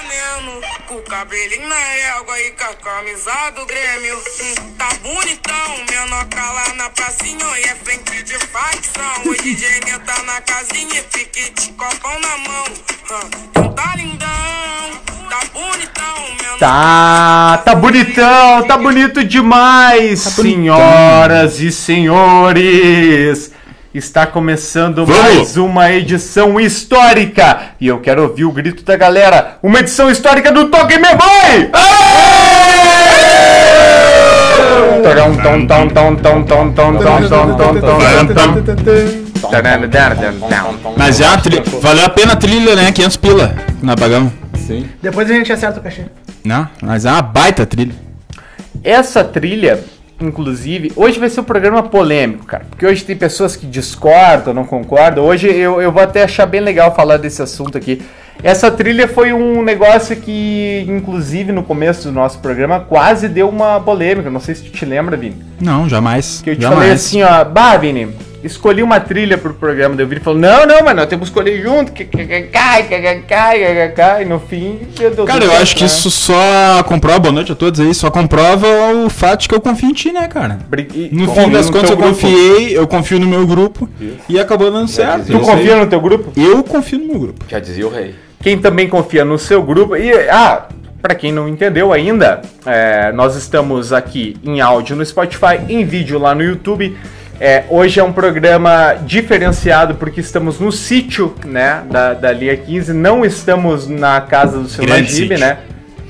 veneno. Com o cabelinho na égua e com a camisa do Grêmio. Hum, tá bonitão, menoca lá na pracinha e é frente de facção. O DJ tá na casinha e fique de copão na mão. Hum, tá lindão, tá bonitão, menoca. Tá, tá bonitão, tá bonito demais, senhoras e senhores. Está começando Vamos! mais uma edição histórica e eu quero ouvir o grito da galera. Uma edição histórica do Toque Me Boy! Mas é tri... valeu a pena a trilha, né? 500 pila na apagão. Sim. Depois a gente acerta o cachê. Não, mas é uma baita trilha. Essa trilha inclusive, hoje vai ser um programa polêmico, cara. Porque hoje tem pessoas que discordam, não concordam. Hoje eu, eu vou até achar bem legal falar desse assunto aqui. Essa trilha foi um negócio que, inclusive, no começo do nosso programa, quase deu uma polêmica. Não sei se tu te lembra, Vini. Não, jamais. Que eu te jamais. falei assim, ó, bah, Vini, escolhi uma trilha pro programa. Daí o Vini falou, não, não, mano, nós temos que escolher junto. Cai, cai, cai, cai, cai, cai. E no fim, deu tudo Cara, eu certo, acho que né? isso só comprova, boa noite a todos aí, só comprova o fato de que eu confio em ti, né, cara? E- No fim das contas eu grupo. confiei, eu confio no meu grupo e acabou dando certo. Tu confia no teu grupo? Eu confio no meu grupo. Já dizia o rei. Quem também confia no seu grupo. E, ah, para quem não entendeu ainda, é, nós estamos aqui em áudio no Spotify, em vídeo lá no YouTube. É, hoje é um programa diferenciado porque estamos no sítio, né, da, da Linha 15. Não estamos na casa do seu Najib, né?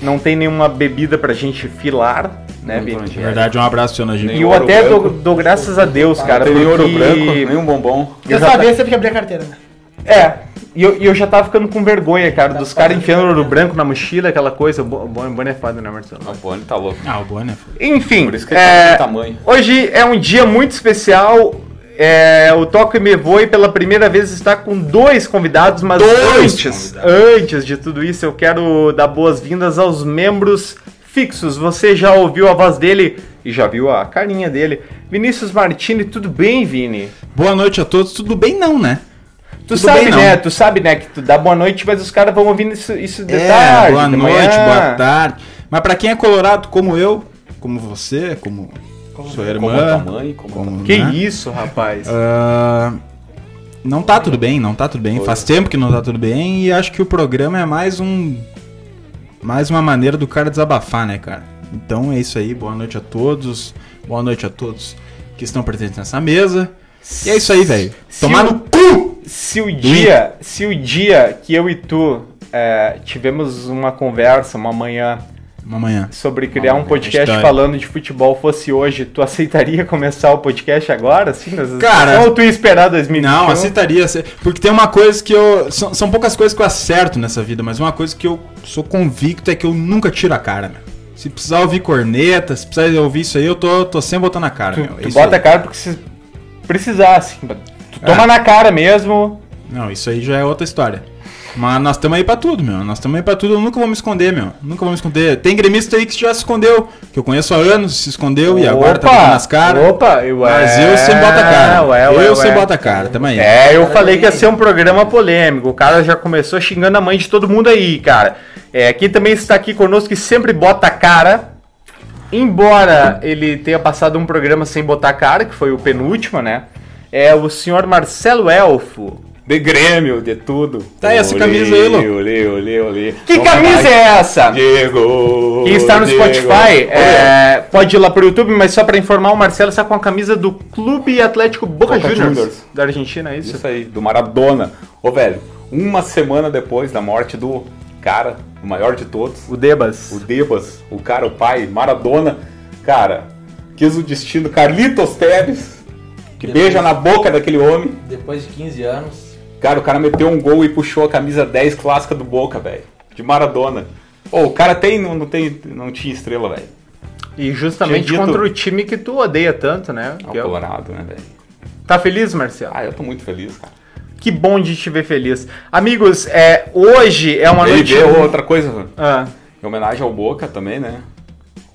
Não tem nenhuma bebida pra gente filar, né, Na verdade, um abraço, seu Najib. E eu até dou, dou graças a Deus, cara, Não tem nem ouro porque- branco, nem um bombom. Dessa Exata- vez você tem que abrir a carteira, né? É, e eu, e eu já tava ficando com vergonha, cara, dos caras enfiando ouro branco na mochila, aquela coisa. O Bo- o Bonnie é foda, né, Marcelo? O Boni tá louco. Ah, o Bonner. Enfim, Por isso que ele é, tá do tamanho. hoje é um dia muito especial. É, o Toque Me Voe pela primeira vez está com dois convidados, mas Dois antes, convidados. antes de tudo isso, eu quero dar boas-vindas aos membros fixos. Você já ouviu a voz dele e já viu a carinha dele. Vinícius Martini, tudo bem, Vini? Boa noite a todos. Tudo bem não, né? Tu Tudo sabe, bem, né? Tu sabe, né? Que tu dá boa noite, mas os caras vão ouvindo isso, isso de É, tarde. boa de noite, manhã. boa tarde. Mas pra quem é colorado como eu, como você, como, sua Como a irmã, tua mãe, como, como, Que né? isso, rapaz. Ah, não tá tudo bem, não tá tudo bem. Faz tempo que não tá tudo bem e acho que o programa é mais um mais uma maneira do cara desabafar, né, cara? Então é isso aí. Boa noite a todos. Boa noite a todos que estão presentes nessa mesa. E é isso aí, velho. Tomar o- no! Se o dia, se o dia que eu e tu é, tivemos uma conversa uma manhã Amanhã. sobre criar um Uma podcast história. falando de futebol fosse hoje, tu aceitaria começar o podcast agora, assim? Nas... Cara, Ou tu ia esperar 2021? Não, aceitaria. Porque tem uma coisa que eu. São, são poucas coisas que eu acerto nessa vida, mas uma coisa que eu sou convicto é que eu nunca tiro a cara, meu. Se precisar ouvir corneta, se precisar ouvir isso aí, eu tô, tô sem botar na cara, Tu, meu. É tu isso bota a aí. cara porque se precisar, assim. Toma É. na cara mesmo. Não, isso aí já é outra história. Mas nós estamos aí pra tudo, meu. Nós estamos aí pra tudo. Eu nunca vou me esconder, meu. Nunca vou me esconder. Tem gremista aí que já se escondeu. Que eu conheço há anos, se escondeu e agora tá botando nas caras. Opa, eu, Mas eu sempre boto a cara. Ué, ué, eu ué. sempre boto a cara, tamo aí. É, eu falei que ia ser um programa polêmico. O cara já começou xingando a mãe de todo mundo aí, cara. É, quem também está aqui conosco que sempre bota a cara. Embora ele tenha passado um programa sem botar a cara, que foi o penúltimo, né? É o senhor Marcelo Elfo. De Grêmio, de tudo. Tá aí essa camisa aí, Lu. Olê, olê, olê. Que camisa é essa? Diego! Quem está no Diego. Spotify é, pode ir lá pro YouTube, mas só pra informar, o Marcelo está com a camisa do Clube Atlético Boca, Boca Juniors, Juniors. da Argentina, é isso? Isso aí, do Maradona. Ô, velho, uma semana depois da morte do cara, o maior de todos, O Debas. o Debas, o cara, o pai, Maradona, cara, quis o destino, Carlitos Teves, que beija na boca daquele homem. Depois de 15 anos, Cara, o cara meteu um gol e puxou a camisa 10 clássica do Boca, velho. De Maradona. Pô, o cara tem, não, não, tem, não tinha estrela, velho. E justamente dito- contra o time que tu odeia tanto, né? É o Que é o- Colorado, né, velho? Tá feliz, Marcelo? Ah, eu tô muito feliz, cara. Que bom de te ver feliz. Amigos, é, hoje é uma Ele noite... outra coisa, Ah, em homenagem ao Boca também, né?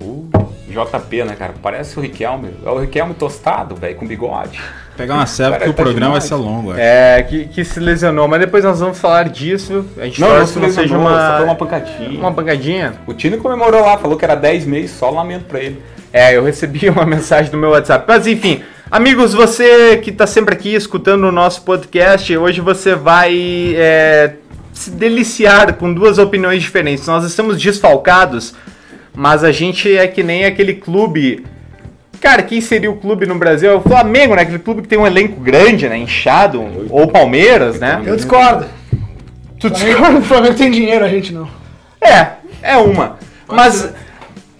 O JP, né, cara? Parece o Riquelme. É o Riquelme tostado, velho, com bigode. Pegar uma serva Cara, que o tá programa vai demais. ser longo. acho. É, que, que se lesionou, mas depois nós vamos falar disso. A gente Não, torce se que não seja lesionou, só foi uma uma, pancadinha. uma pancadinha. O Tino comemorou lá, falou que era 10 meses, só lamento pra ele. É, eu recebi uma mensagem no meu WhatsApp. Mas enfim, amigos, você que está sempre aqui escutando o nosso podcast, hoje você vai é, se deliciar com duas opiniões diferentes. Nós estamos desfalcados, mas a gente é que nem aquele clube. Cara, quem seria o clube no Brasil? É o Flamengo, né? Aquele clube que tem um elenco grande, né? Inchado. Ou Palmeiras, né? Eu discordo. Tu Flamengo, o Flamengo tem dinheiro, a gente não. É, é uma. Mas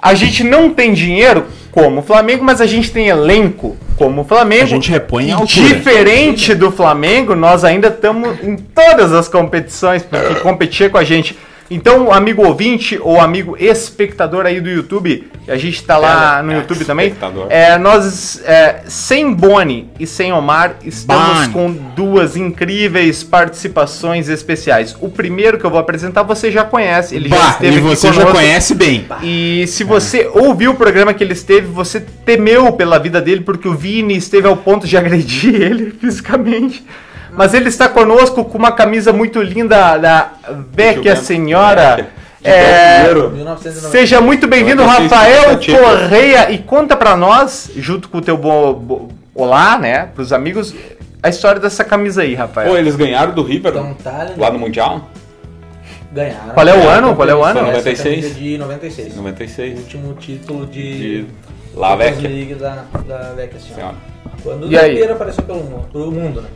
a gente não tem dinheiro como o Flamengo, mas a gente tem elenco como o Flamengo. A gente repõe em E altura. Diferente do Flamengo, nós ainda estamos em todas as competições, porque competir com a gente. Então, amigo ouvinte ou amigo espectador aí do YouTube, a gente está lá Tele- no é, YouTube também. É, nós, é, sem Boni e sem Omar, estamos Boni. com duas incríveis participações especiais. O primeiro que eu vou apresentar você já conhece, ele já Bah, esteve e você já conosco. conhece bem. E se você ouviu o programa que ele esteve, você temeu pela vida dele, porque o Vini esteve ao ponto de agredir ele fisicamente. Mas ele está conosco com uma camisa muito linda da Vecchia. Senhora. É, É, primeiro. 1990. seja muito bem-vindo, 96, Rafael. Correia. E conta pra nós, junto com o teu bo, bo- olá, né, pros amigos, a história dessa camisa aí, Rafael. Pô, eles ganharam do River Então tá, né? lá no Mundial? Ganharam. Qual é o Ganharam ano? Qual é o ano? camisa 96. De 96. 96. Último título De de. La Vecchia. League da, da Vecchia Senhora. Senhora. Quando E o Piero apareceu pelo mundo, pelo mundo né?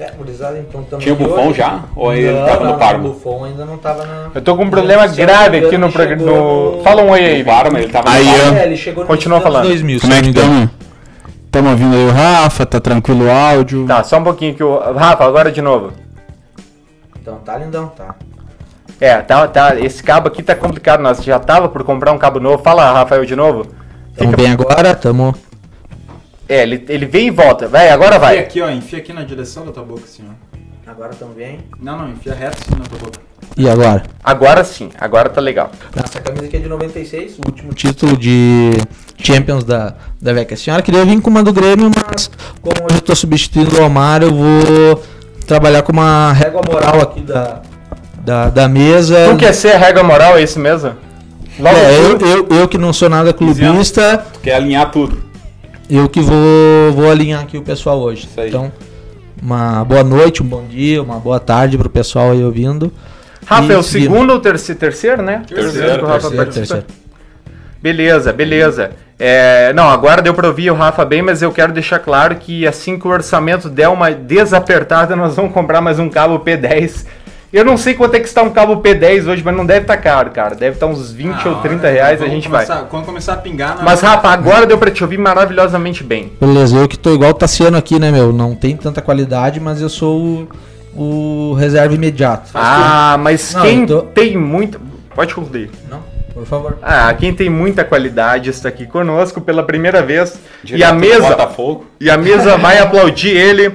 É, gurizada, então também. Tinha o Buffon já? Ou ele tava no Parma? O Buffon ainda não tava na. Eu tô com um problema não grave aqui no programa. no- Fala um oi aí. Parma, ele tava Aí, no Parma. É, ele chegou no Continua falando. 2000, Como é não que estamos? Estamos ouvindo aí o Rafa, tá tranquilo o áudio. Tá, só um pouquinho que o. Rafa, agora de novo. Então tá lindão, tá. É, tá, tá. Esse cabo aqui tá complicado. Nós já tava por comprar um cabo novo. Fala, Rafael, de novo. Tamo bem agora, tamo. É, ele, ele vem e volta. Vai, agora Enfia vai. aqui, ó, enfia aqui na direção da tua boca, assim, ó. Agora tamo bem. Não, não, enfia reto assim na tua boca. E agora? Agora sim, agora tá legal. Essa camisa aqui é de 96, o último título de Champions da, da Vecchia Senhora. Queria vir com uma do Grêmio, mas como hoje eu tô substituindo o Omar, eu vou trabalhar com uma régua moral aqui da, da, da mesa. Tu quer ser a regra moral, é isso mesmo? Logo É, eu, eu, eu que não sou nada clubista, Tu quer alinhar tudo. Eu que vou, vou alinhar aqui o pessoal hoje. Isso aí. Então, uma boa noite, um bom dia, uma boa tarde pro pessoal aí ouvindo. Rafa, é o segundo ou terceiro? Terceiro, né? Terceiro, que o Rafa Terceiro, participa. terceiro. Beleza, beleza. É, não, agora deu pra ouvir o Rafa bem, mas eu quero deixar claro que assim que o orçamento der uma desapertada, nós vamos comprar mais um cabo P10. Eu não sei quanto é que está um cabo P10 hoje, mas não deve estar caro, cara. Deve estar uns 20 ou 30 reais, a gente vai. Quando começar a pingar, nós Mas Rafa, agora deu pra te ouvir maravilhosamente bem. Beleza, eu que tô igual o Tassiano aqui, né, meu? Não tem tanta qualidade, mas eu sou o, o reserva imediato. Ah, mas Não, quem tô- tem muito. Pode concluir. Não, por favor. Ah, quem tem muita qualidade está aqui conosco pela primeira vez. e Direto a do mesa. Botafogo. E a mesa vai aplaudir ele.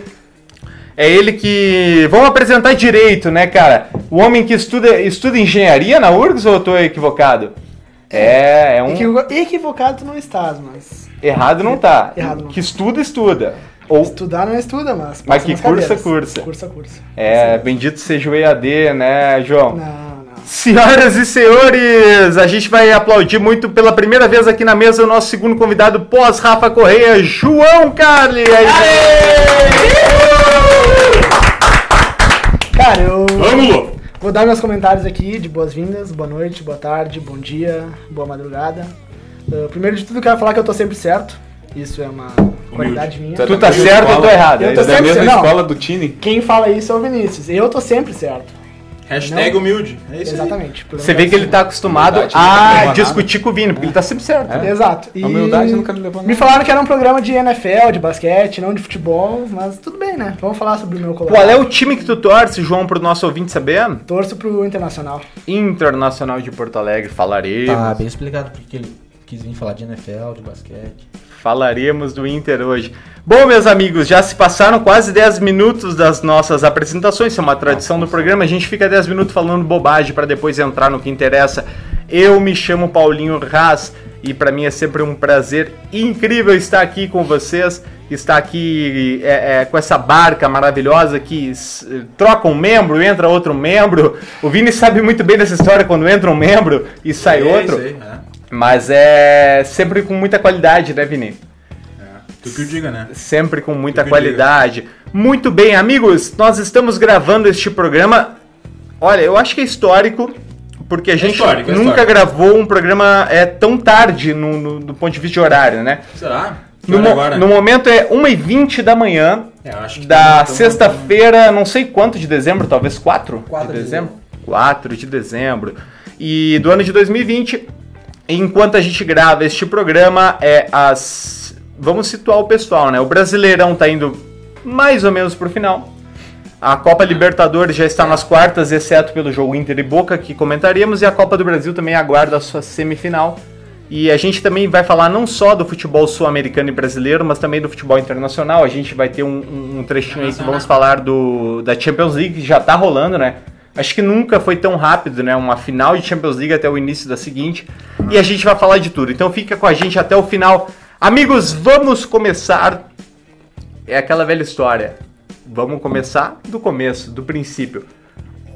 É ele que. Vamos apresentar direito, né, cara? O homem que estuda, estuda engenharia na URGS ou eu tô equivocado? É, é um. Equivo- Equivocado tu não estás, mas. Errado não tá. Errado não Que estuda, estuda. Ou. Estudar não estuda, mas. Mas que cursa, cursa. Cursa, cursa. É, bendito seja o EAD, né, João? Não, não. Senhoras e senhores, a gente vai aplaudir muito pela primeira vez aqui na mesa o nosso segundo convidado pós Rafa Correia, João Carli. Aí, Cara, eu. Vamos, Lu! Vou dar meus comentários aqui de boas-vindas, boa noite, boa tarde, bom dia, boa madrugada. Uh, primeiro de tudo, quero falar que eu tô sempre certo. Isso é uma qualidade minha. Tu é tá certo ou tô errado? Eu Tu tô é da sempre mesma certo. Escola do Tini. Quem fala isso é o Vinícius. Eu tô sempre certo. Hashtag Não. humilde. É isso. Exatamente. Você vê que ele tá acostumado Humildade a a discutir com o Vini, porque ele tá sempre certo. assim. Exato. E A humildade nunca me levou a Me nada. falaram que era um programa de NFL, de basquete, não de futebol, mas tudo bem, né? Vamos falar sobre o meu colégio. Qual é o time que tu torce, João, pro nosso ouvinte saber? Torço pro Internacional. Internacional de Porto Alegre, falaremos. Tá bem explicado porque ele quis vir falar de NFL, de basquete. Falaremos do Inter hoje. Bom, meus amigos, já se passaram quase 10 minutos das nossas apresentações. Isso é uma tradição do programa. A gente fica 10 minutos falando bobagem para depois entrar no que interessa. Eu me chamo Paulinho Raz e para mim é sempre um prazer incrível estar aqui com vocês, estar aqui é, é, com essa barca maravilhosa que troca um membro, entra outro membro. O Vini sabe muito bem dessa história quando entra um membro e sai É outro, isso aí, é. Mas é sempre com muita qualidade, né, Vini? Tu que o diga, né? Sempre com muita qualidade. Muito bem, amigos, nós estamos gravando este programa. Olha, eu acho que é histórico, porque a gente histórico, é nunca histórico. gravou um programa é, tão tarde no, no- do ponto de vista de horário, né? Será? No, agora? no momento é 1h20 da manhã É, acho que da tamo- sexta-feira, não sei quanto de dezembro, talvez 4 Quatro de de dezembro? 4 de dezembro. E do ano de 2020, enquanto a gente grava este programa, é as. Vamos situar o pessoal, né? O Brasileirão tá indo mais ou menos pro final. A Copa Libertadores já está nas quartas, exceto pelo jogo Inter e Boca, que comentaríamos, e a Copa do Brasil também aguarda a sua semifinal. E a gente também vai falar não só do futebol sul-americano e brasileiro, mas também do futebol internacional. A gente vai ter um, um- trechinho aí que vamos falar do, da Champions League, que já tá rolando, né? Acho que nunca foi tão rápido, né? Uma final de Champions League até o início da seguinte. E a gente vai falar de tudo. Então fica com a gente até o final. Amigos, vamos começar. É aquela velha história. Vamos começar do começo, do princípio.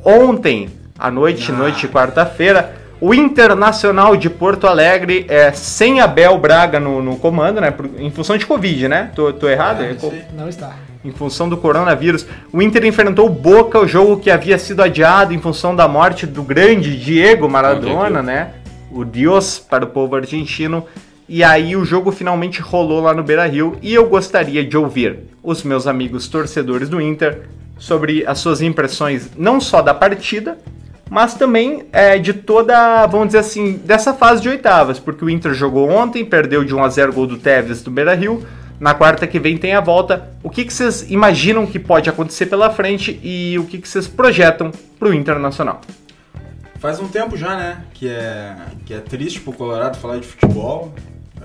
Ontem, à noite, noite de quarta-feira, o Internacional de Porto Alegre, é, sem Abel Braga no, no comando, né? por- em função de Covid, né? Tô, tô errado? É, É. Não está. Em função do coronavírus. O Inter enfrentou o Boca, o jogo que havia sido adiado em função da morte do grande Diego Maradona, né? O Deus para o povo argentino. E aí o jogo finalmente rolou lá no Beira-Rio e eu gostaria de ouvir os meus amigos torcedores do Inter sobre as suas impressões não só da partida, mas também é, de toda, vamos dizer assim, dessa fase de oitavas, porque o Inter jogou ontem, perdeu de 1 a 0 gol do Tevez do Beira-Rio. Na quarta que vem tem a volta. O que, que vocês imaginam que pode acontecer pela frente e o que, que vocês projetam pro Internacional? Faz um tempo já, né? Que é, que é triste pro Colorado falar de futebol.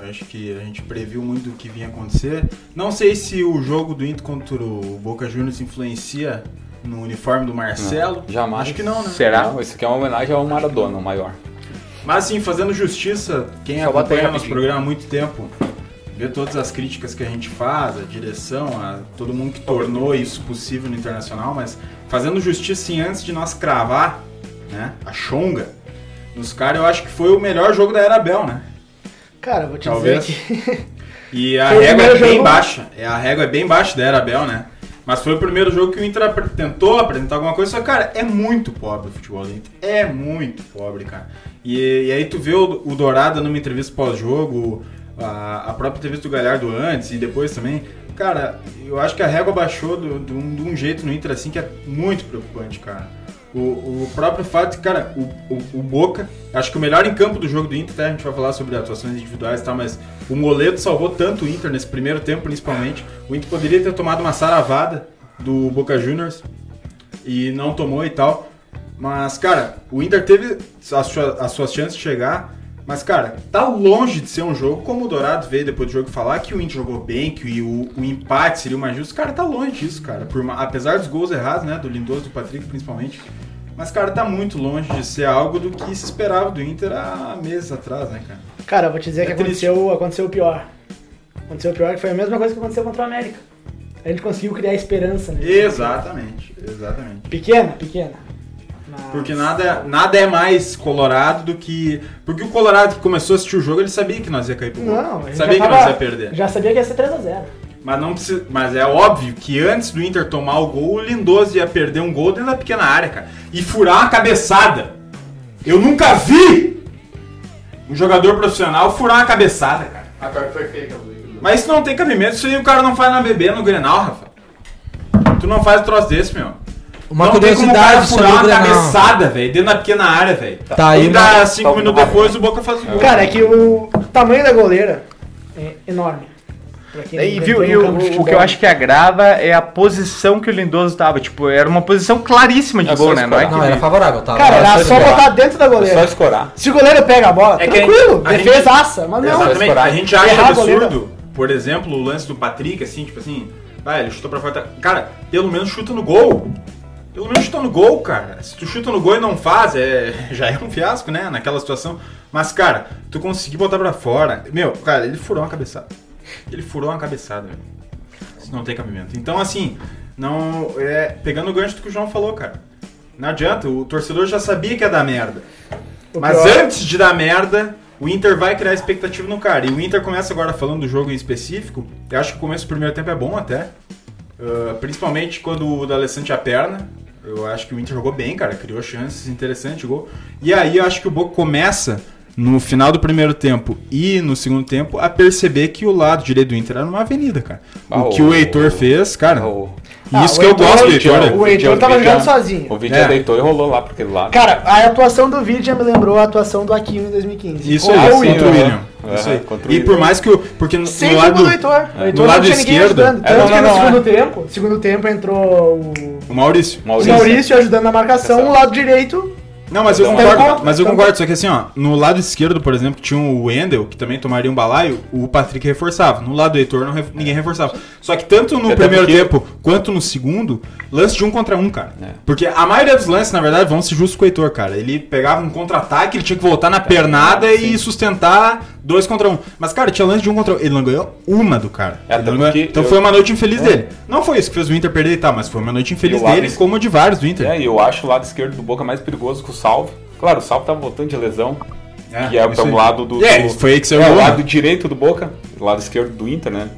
Acho que a gente previu muito o que vinha acontecer. Não sei se o jogo do Inter contra o Boca Juniors influencia no uniforme do Marcelo. Jamais. Acho que não, né? Será? Não, isso aqui é uma homenagem ao Maradona, o maior. Mas assim, fazendo justiça, quem Só acompanha nosso programa há muito tempo, vê todas as críticas que a gente faz, a direção, a todo mundo que tornou isso possível no Internacional, mas fazendo justiça assim, antes de nós cravar, né, a chonga, nos caras, eu acho que foi o melhor jogo da Era Bel, né? Cara, vou te Talvez. dizer que. E a Foi régua é bem jogo- baixa. É, a régua é bem baixa da Era Bel, né? Mas foi o primeiro jogo que o Inter tentou apresentar alguma coisa, só que, cara, é muito pobre o futebol do Inter. É muito pobre, cara. E, e aí tu vê o, o Dourado numa entrevista pós-jogo, a, a própria entrevista do Galhardo antes e depois também. Cara, eu acho que a régua baixou de um jeito no Inter assim que é muito preocupante, cara. O, o próprio fato cara, o, o, o Boca, acho que o melhor em campo do jogo do Inter, até a gente vai falar sobre atuações individuais tal, mas o Moledo salvou tanto o Inter nesse primeiro tempo, principalmente. O Inter poderia ter tomado uma saravada do Boca Juniors e não tomou e tal. Mas, cara, o Inter teve as, as suas chances de chegar. Mas, cara, tá longe de ser um jogo como o Dourado veio depois do jogo falar que o Inter jogou bem, que o, o empate seria o mais justo. Cara, tá longe disso, cara. Por ma- apesar dos gols errados, né? Do Lindoso e do Patrick, principalmente. Mas, cara, tá muito longe de ser algo do que se esperava do Inter há meses atrás, né, cara? Cara, eu vou te dizer É que triste. aconteceu, aconteceu o pior. Aconteceu o pior, que foi a mesma coisa que aconteceu contra o América. A gente conseguiu criar esperança, né? Exatamente, exatamente. Pequena, pequena. Porque nada, nada é mais colorado do que. Porque o Colorado que começou a assistir o jogo, ele sabia que nós ia cair pro gol. Não, gente sabia que tava- nós ia perder. Já sabia que ia ser 3x0. Mas, não precisa, mas é óbvio que antes do Inter tomar o gol, o Lindoso ia perder um gol dentro da pequena área, cara. E furar uma cabeçada. Eu nunca vi um jogador profissional furar uma cabeçada, cara. A pior foi feita, Mas isso não tem cabimento, isso aí o cara não faz na BB, no Grenal, Rafa. Tu não faz um troço desse, meu. Uma não tem como o cara curiosidade furar uma cabeçada, velho, dentro da pequena área, velho. Tá aí Ainda uma- cinco Tá minutos depois o Boca faz o gol. Cara, é que o tamanho da goleira é enorme. Pra quem E, viu, e o, o que eu acho que agrava é a posição que o Lindoso tava. Tipo, era uma posição claríssima de É gol, né? Não é Não, era favorável, tá? Cara, era só só escorar. botar dentro da É só goleira. escorar. Se o goleiro pega a bola, É tranquilo, gente- a gente- defesaça. Mas não, Exatamente. A gente acha Errar goleira. absurdo, por exemplo, o lance do Patrick, assim, tipo assim, vai, ele chutou pra fora. Cara, pelo menos chuta no gol. Pelo menos chuta no gol, cara. Se tu chuta no gol e não faz, é... já é um fiasco, né? Naquela situação. Mas, cara, tu conseguir botar pra fora. Meu, cara, ele furou uma cabeçada. Ele furou uma cabeçada, meu. Isso não tem cabimento. Então, assim, não. É, pegando o gancho do que o João falou, cara. Não adianta, o torcedor já sabia que ia dar merda. O Mas pior- antes de dar merda, o Inter vai criar expectativa no cara. E o Inter começa agora falando do jogo em específico. Eu acho que o começo do primeiro tempo é bom até. Uh, principalmente quando o D'Alessandro tinha perna. Eu acho que o Inter jogou bem, cara. Criou chances interessantes, gol. E aí eu acho que o Boca começa, no final do primeiro tempo e no segundo tempo, a perceber que o lado direito do Inter era uma avenida, cara. Ah, o que o Heitor fez, cara. O, Ah, isso que eu Heitor- gosto do Heitor, o Heitor tava jogando sozinho. O vídeo É. é. deitou e rolou lá pra aquele lado. Cara, a atuação do Vidia me lembrou a atuação do Aquino em 2015. Isso Com aí, o contra o William. Isso aí. contra o E por mais que o. Porque no, Sem no lado. do Heitor. O Heitor no lado não tinha ninguém esquerdo. ajudando. É, Tanto não, que não, no não, segundo tempo, segundo tempo entrou o O Maurício. o Maurício. Maurício ajudando na marcação, o lado direito. Não, mas eu Então, concordo. então, mas eu então- concordo, só que assim, ó, no lado esquerdo, por exemplo, tinha o Wendel, que também tomaria um balaio, o Patrick reforçava. No lado do Heitor, ninguém reforçava. Só que tanto no Até primeiro porque- tempo quanto no segundo, lance de um contra um, cara. É. Porque a maioria dos lances, na verdade, vão ser justos com o Heitor, cara. Ele pegava um contra-ataque, ele tinha que voltar na pernada sim. e sustentar dois contra um. Mas, cara, tinha lance de um contra um. Ele não ganhou uma do cara. É, Ele ganhou- Então eu- foi uma noite infeliz dele. Não foi isso que fez o Inter perder e tal, mas foi uma noite infeliz E o lado dele, como de vários do Inter. É, e eu acho o lado esquerdo do Boca mais perigoso que o Salve. Claro, o Salve tava voltando de lesão, que é pelo aí. lado do. É, do- foi aí que saiu é, o o lado né? direito do Boca, o lado esquerdo do Inter, né?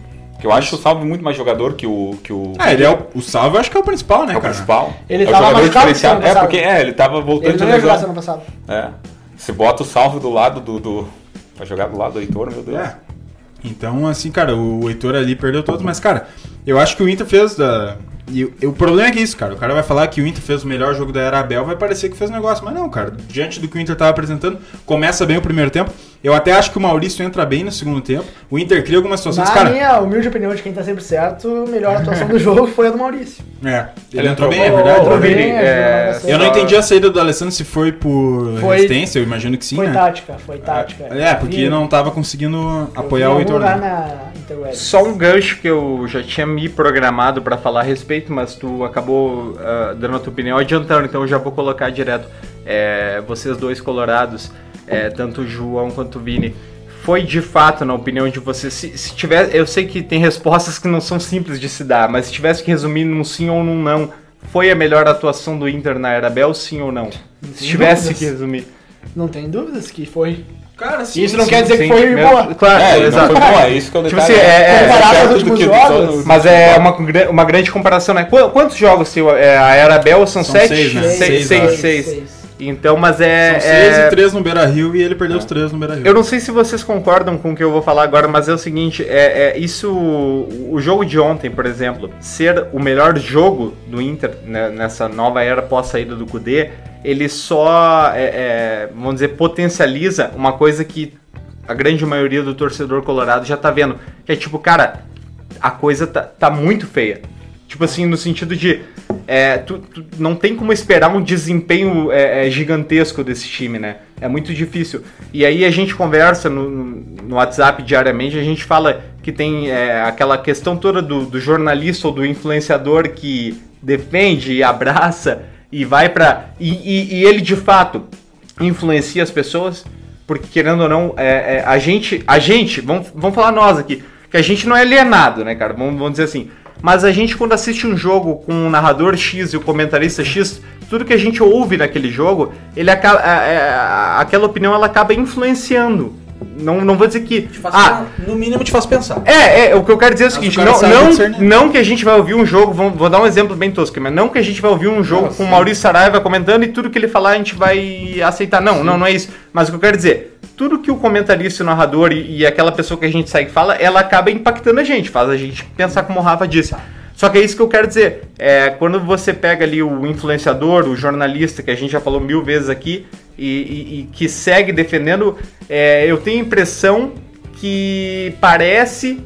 Que eu acho o Salve muito mais jogador que o. Que o Ah, ele é o, o salve, eu acho que é o principal, né, é o cara? principal. Ele é o tava jogador machucado diferenciado. É, porque é, ele tava voltando Ele de não ia jogar lesão. semana passada. É. Se bota o salve do lado do. do... Pra jogar do lado do Heitor, meu Deus. É. Então, assim, cara, o Heitor ali perdeu todos, mas, cara, eu acho que o Inter fez da. E o- o problema é que é isso, cara. O cara vai falar que o Inter fez o melhor jogo da era Abel, vai parecer que fez negócio. Mas não, cara. Diante do que o Inter tava apresentando, começa bem o primeiro tempo. Eu até acho que o Maurício entra bem no segundo tempo. O Inter cria algumas situações. Na Cara, minha humilde opinião de quem tá sempre certo, a melhor atuação do jogo foi a do Maurício. é, ele, Ele entrou entrou bem, é verdade. entrou bem. bem, é, na Eu não entendi a saída do Alessandro se foi por Foi- resistência, eu imagino que sim, Foi né? tática, foi tática. É, porque Eu vi- não tava conseguindo eu apoiar o Heitor. né? Só um gancho que eu já tinha me programado pra falar a respeito, mas tu acabou ah, dando a tua opinião adiantando, então eu já vou colocar direto. É, vocês dois colorados, é, tanto o João quanto o Vini, foi de fato, na opinião de vocês, se, se tiver, eu sei que tem respostas que não são simples de se dar, mas se tivesse que resumir num sim ou num não, foi a melhor atuação do Inter na era Bel, sim ou não? Se tem tivesse dúvidas. que resumir. Não tem dúvidas que foi. Cara, sim, Isso não sim. quer dizer que Sim, foi mesmo- boa. Claro, É, exato. foi bom, é isso que eu Tipo detalhe. assim, é- é- últimos que o jogos, Mas é uma, uma grande comparação, né? Qu- Quantos jogos tem é, a Era Bel? São, São sete? seis, né? Seis, Seis, seis, seis. Então, mas é. São seis é- e três no Beira Rio e ele perdeu os três no Beira Rio. Eu não sei se vocês concordam com o que eu vou falar agora, mas é o seguinte, é, é isso, o jogo de ontem, por exemplo, ser o melhor jogo do Inter né, nessa nova era pós saída do Cudê, ele só, é, é, vamos dizer, potencializa uma coisa que a grande maioria do torcedor colorado já tá vendo, que é tipo, cara, a coisa tá, tá muito feia. Tipo assim, no sentido de. é, tu, tu não tem como esperar um desempenho é, é, gigantesco desse time, né? É muito difícil. E aí a gente conversa no, no WhatsApp diariamente, a gente fala que tem é, aquela questão toda do, do jornalista ou do influenciador que defende e abraça e vai pra. E, e- e ele de fato influencia as pessoas, porque querendo ou não, é, é, a gente, a gente, vamos, vamos falar nós aqui, que a gente não é alienado, né, cara? Vamos, vamos dizer assim. Mas a gente, quando assiste um jogo com o narrador X e o comentarista X, tudo que a gente ouve naquele jogo, ele acaba, é, é, aquela opinião ela acaba influenciando. Não, não vou dizer que. Ah, no mínimo te faz pensar. é, é, o que eu quero dizer é o seguinte, não, não, discernir. não que a gente vai ouvir um jogo, vou, vou dar um exemplo bem tosco, mas não que a gente vai ouvir um jogo com o Maurício Saraiva comentando e tudo que ele falar a gente vai aceitar. Não, não, não é isso. Mas o que eu quero dizer, tudo que o comentarista, o narrador e, e aquela pessoa que a gente segue fala, ela acaba impactando a gente, faz a gente pensar como o Rafa disse. Só que é isso que eu quero dizer. É, quando você pega ali o influenciador, o jornalista, que a gente já falou mil vezes aqui, e, e- e que segue defendendo, é, eu tenho a impressão que parece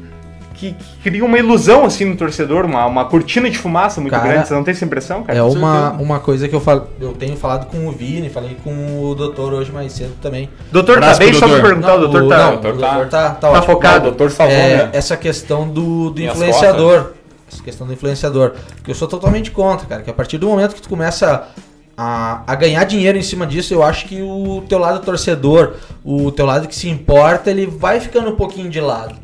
que, que cria uma ilusão assim no torcedor, uma, uma cortina de fumaça muito Cara, grande. Você não tem essa impressão, cara? É uma, uma coisa que eu, falo, eu tenho falado com o Vini, falei com o doutor hoje mais cedo também. Doutor, tá bem? Só pra perguntar, o doutor tá. não, doutor o tá- doutor tá, tá, tá ótimo. focado. O doutor salvou, É, né? essa questão do, do influenciador. essa questão do influenciador. Que eu sou totalmente contra, cara. Que a partir do momento que tu começa a, a ganhar dinheiro em cima disso, eu acho que o teu lado torcedor, o teu lado que se importa, ele vai ficando um pouquinho de lado.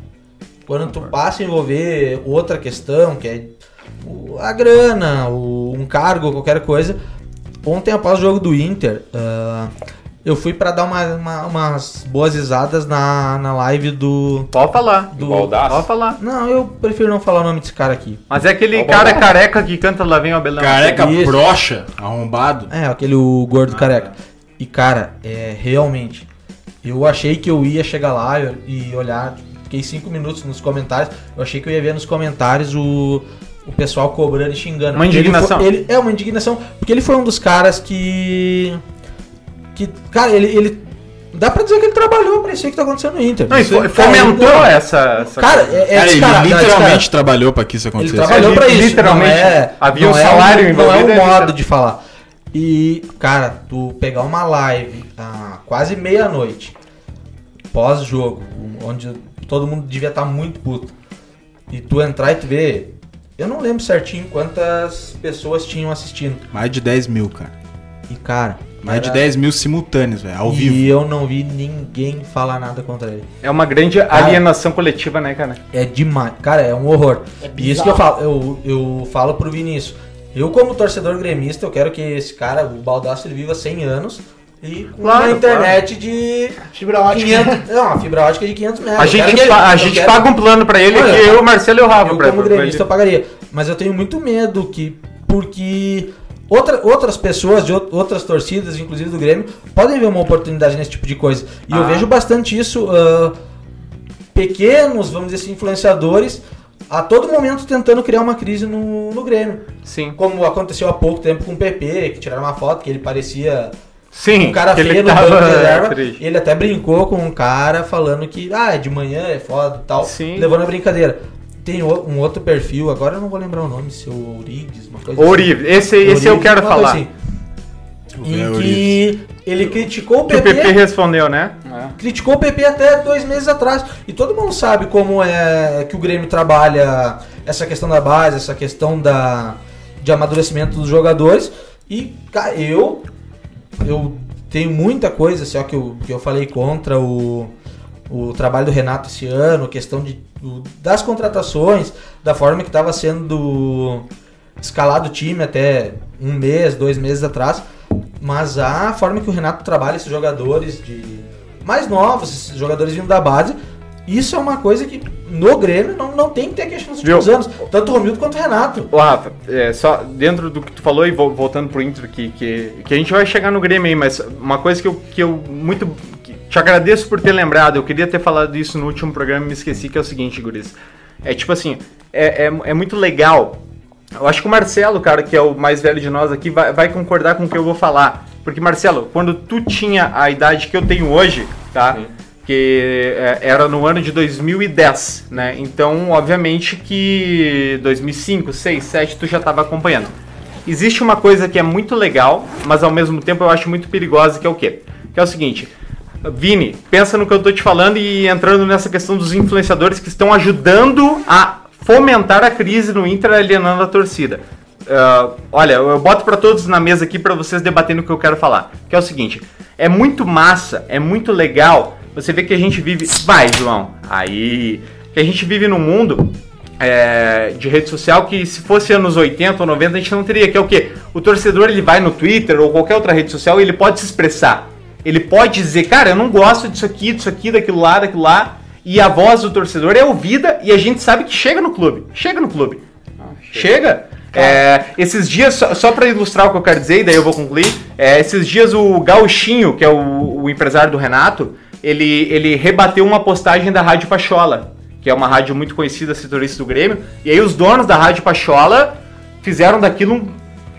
Quando tu passa a envolver outra questão, que é a grana, o- um cargo, qualquer coisa. Ontem, após o jogo do Inter, ah, eu fui pra dar uma- uma- umas boas risadas na, na live do. Pode falar. do Baldaço. Pode falar. Não, eu prefiro não falar o nome desse cara aqui. Mas é aquele cara careca que canta Lá Vem o Abelão. Careca Isso. broxa, arrombado. É, aquele o gordo careca. E cara, é realmente. Eu achei que eu ia chegar lá e olhar. Fiquei cinco minutos nos comentários. Eu achei que eu ia ver nos comentários o, o pessoal cobrando e xingando. Uma Porque ele indignação. foi- Ele, é uma indignação. Porque ele foi um dos caras que. Que. Cara, ele. ele dá pra dizer que ele trabalhou pra isso aí que tá acontecendo no Inter. Não, Isso aí- fomentou cara, não. essa, essa Cara, é, é Cara, ele não, é literalmente descarado. trabalhou pra que isso Ele acontecesse. trabalhou pra isso. Literalmente. não é- Havia não um é salário Não é envolvido, um é modo literal. de falar. E, cara, tu pegar uma live a quase meia-noite, pós-jogo, onde todo mundo devia estar muito puto, e tu entrar e tu ver. Eu não lembro certinho quantas pessoas tinham assistindo. Mais de 10 mil, cara. E, cara. Mais de era- 10 mil simultâneos, velho, ao e vivo. eu não vi ninguém falar nada contra ele. É uma grande alienação coletiva, né, cara? É demais. Cara, é um horror. e isso que eu falo, eu, eu falo pro Vinícius. Eu, como torcedor gremista, eu quero que esse cara, o Baldaço, ele viva 100 anos e com Claro, uma internet de Fibra ótica. 500, não, uma fibra ótica de 500 metros. A gente, que ele- a gente quero- paga um plano pra ele Olha, que eu, o Marcelo e o Rafa eu, como pra gremista, eu pagaria. Mas eu tenho muito medo que, porque outra, outras pessoas de out- outras torcidas, inclusive do Grêmio, podem ver uma oportunidade nesse tipo de coisa. E eu Ah. vejo bastante isso, ah, pequenos, vamos dizer assim, influenciadores, a todo momento tentando criar uma crise no, no Grêmio. Sim. Como aconteceu há pouco tempo com o PP, que tiraram uma foto que ele parecia Sim. um cara feio no banco de reserva. triste. Ele até brincou com um cara falando que, ah, de manhã é foda e tal. Sim. Levando a brincadeira. Tem um outro perfil, agora eu não vou lembrar o nome, seu Ourides, uma coisa Ourives. Esse, esse eu Ourives, quero uma coisa falar. assim. Em velho que ele criticou o Que o PP, PP respondeu, né? criticou o PP até dois meses atrás. E todo mundo sabe como é que o Grêmio trabalha essa questão da base, essa questão da, de amadurecimento dos jogadores. E, cara, eu, eu tenho muita coisa só que eu, que eu falei contra o, o trabalho do Renato esse ano, questão de, do- das contratações, da forma que estava sendo escalado o time até um mês, dois meses atrás. Mas a forma que o Renato trabalha esses jogadores de mais novos, esses jogadores vindo da base, isso é uma coisa que no Grêmio não, não tem que ter questão nos Viu? últimos anos. Tanto o Romildo quanto o Renato. Ô, Rafa, é, só dentro do que tu falou e vol- voltando pro Inter, que, que, que a gente vai chegar no Grêmio aí, mas uma coisa que eu, que eu muito. Te agradeço por ter lembrado, eu queria ter falado isso no último programa e me esqueci, que é o seguinte, Guris. É tipo assim, é, é, é muito legal. Eu acho que o Marcelo, cara, que é o mais velho de nós aqui, vai, vai concordar com o que eu vou falar. Porque, Marcelo, quando tu tinha a idade que eu tenho hoje, tá? Que é, era no ano de 2010, né? Então, obviamente que 2005, 2006, 2007 tu já estava acompanhando. Existe uma coisa que é muito legal, mas ao mesmo tempo eu acho muito perigosa, que é o quê? Que é o seguinte, Vini, pensa no que eu tô te falando e entrando nessa questão dos influenciadores que estão ajudando a fomentar a crise no Inter, alienando a torcida. Ah, olha, eu boto pra todos na mesa aqui pra vocês debaterem o que eu quero falar. Que é o seguinte: é muito massa, é muito legal. Você vê que a gente vive. Vai, João. Aí. Que a gente vive num mundo é, de rede social que se fosse anos 80 ou 90 a gente não teria. Que é o quê? O torcedor ele vai no Twitter ou qualquer outra rede social e ele pode se expressar. Ele pode dizer, cara, eu não gosto disso aqui, disso aqui, daquilo lá, daquilo lá. E a voz do torcedor é ouvida e a gente sabe que chega no clube. Chega no clube. Chega. É, esses dias, só, só para ilustrar o que eu quero dizer, e daí eu vou concluir. é, esses dias o Gauchinho, que é o, o empresário do Renato, ele, ele rebateu uma postagem da Rádio Pachola, que é uma rádio muito conhecida, setorista do Grêmio. E aí os donos da Rádio Pachola fizeram daquilo um.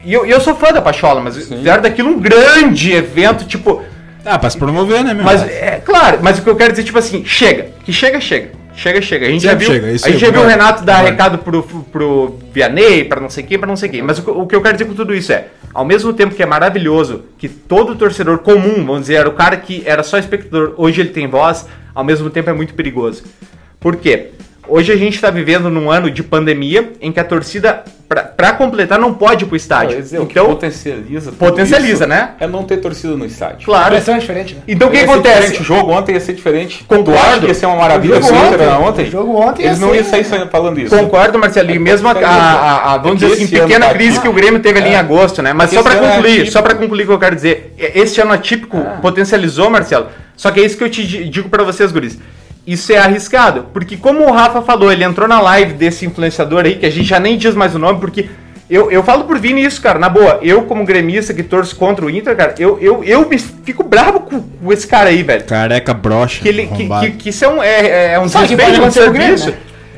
E eu, e eu sou fã da Pachola, mas fizeram daquilo um grande evento, tipo. Ah, pra se promover, né, meu? Mas é claro, mas o que eu quero dizer, tipo assim, chega. Que chega, chega. Chega, chega. A gente já Sempre viu, chega, a gente já viu o. Renato dar recado pro, pro Vianney, pra não sei quem, pra não sei quem. Mas o, o que eu quero dizer com tudo isso é, ao mesmo tempo que é maravilhoso que todo torcedor comum, vamos dizer, era o cara que era só espectador, hoje ele tem voz, ao mesmo tempo é muito perigoso. Por quê? hoje a gente tá vivendo num ano de pandemia em que a torcida, pra, pra completar, não pode ir pro estádio. Quer dizer, o que então, potencializa. tudo Potencializa, isso né? É não ter torcida no estádio. A claro. pressão é diferente, né? Então o que ser acontece? O jogo ontem ia ser diferente. Concordo. Tu acha que ia ser uma maravilha O jogo era ontem- ontem? o jogo ontem Eles ia não ser- iam sair falando isso. Concordo, Marcelo. E mesmo a, a- a- a- vamos É dizer assim, pequena tá crise que o Grêmio teve ali em É. agosto, né? Mas É só é concluir, atípico. só para concluir o que eu quero dizer, e- esse ano atípico potencializou, Marcelo. Só que é isso que eu te di- digo pra vocês, guris. Isso é arriscado, porque como o Rafa falou, ele entrou na live desse influenciador aí, que a gente já nem diz mais o nome, porque eu, eu falo por Vini isso, cara, na boa. Eu, como gremista que torço contra o Inter, cara, eu, eu, eu me fico bravo com, com esse cara aí, velho. Careca broxa. Que, ele, que, que, que isso é um, é, é um Sabe o que desrespeito, pode um acontecer com o serviço. né?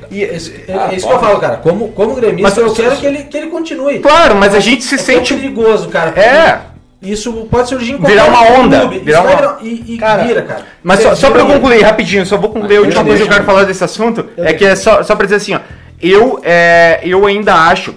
E- Esse- é Ah, isso que eu falo, cara. Como, como gremista, Mas- eu quero que ele, que ele continue. Claro, mas a gente se É sente É perigoso, cara. É. Isso pode surgir em Virar uma onda, clube. Virar uma- E, e Cara, vira, cara. Mas Você só, só pra eu concluir rapidinho, só vou concluir a última eu coisa que eu quero falar desse assunto. Eu é que é só, só pra dizer assim, ó. Eu, é, eu ainda acho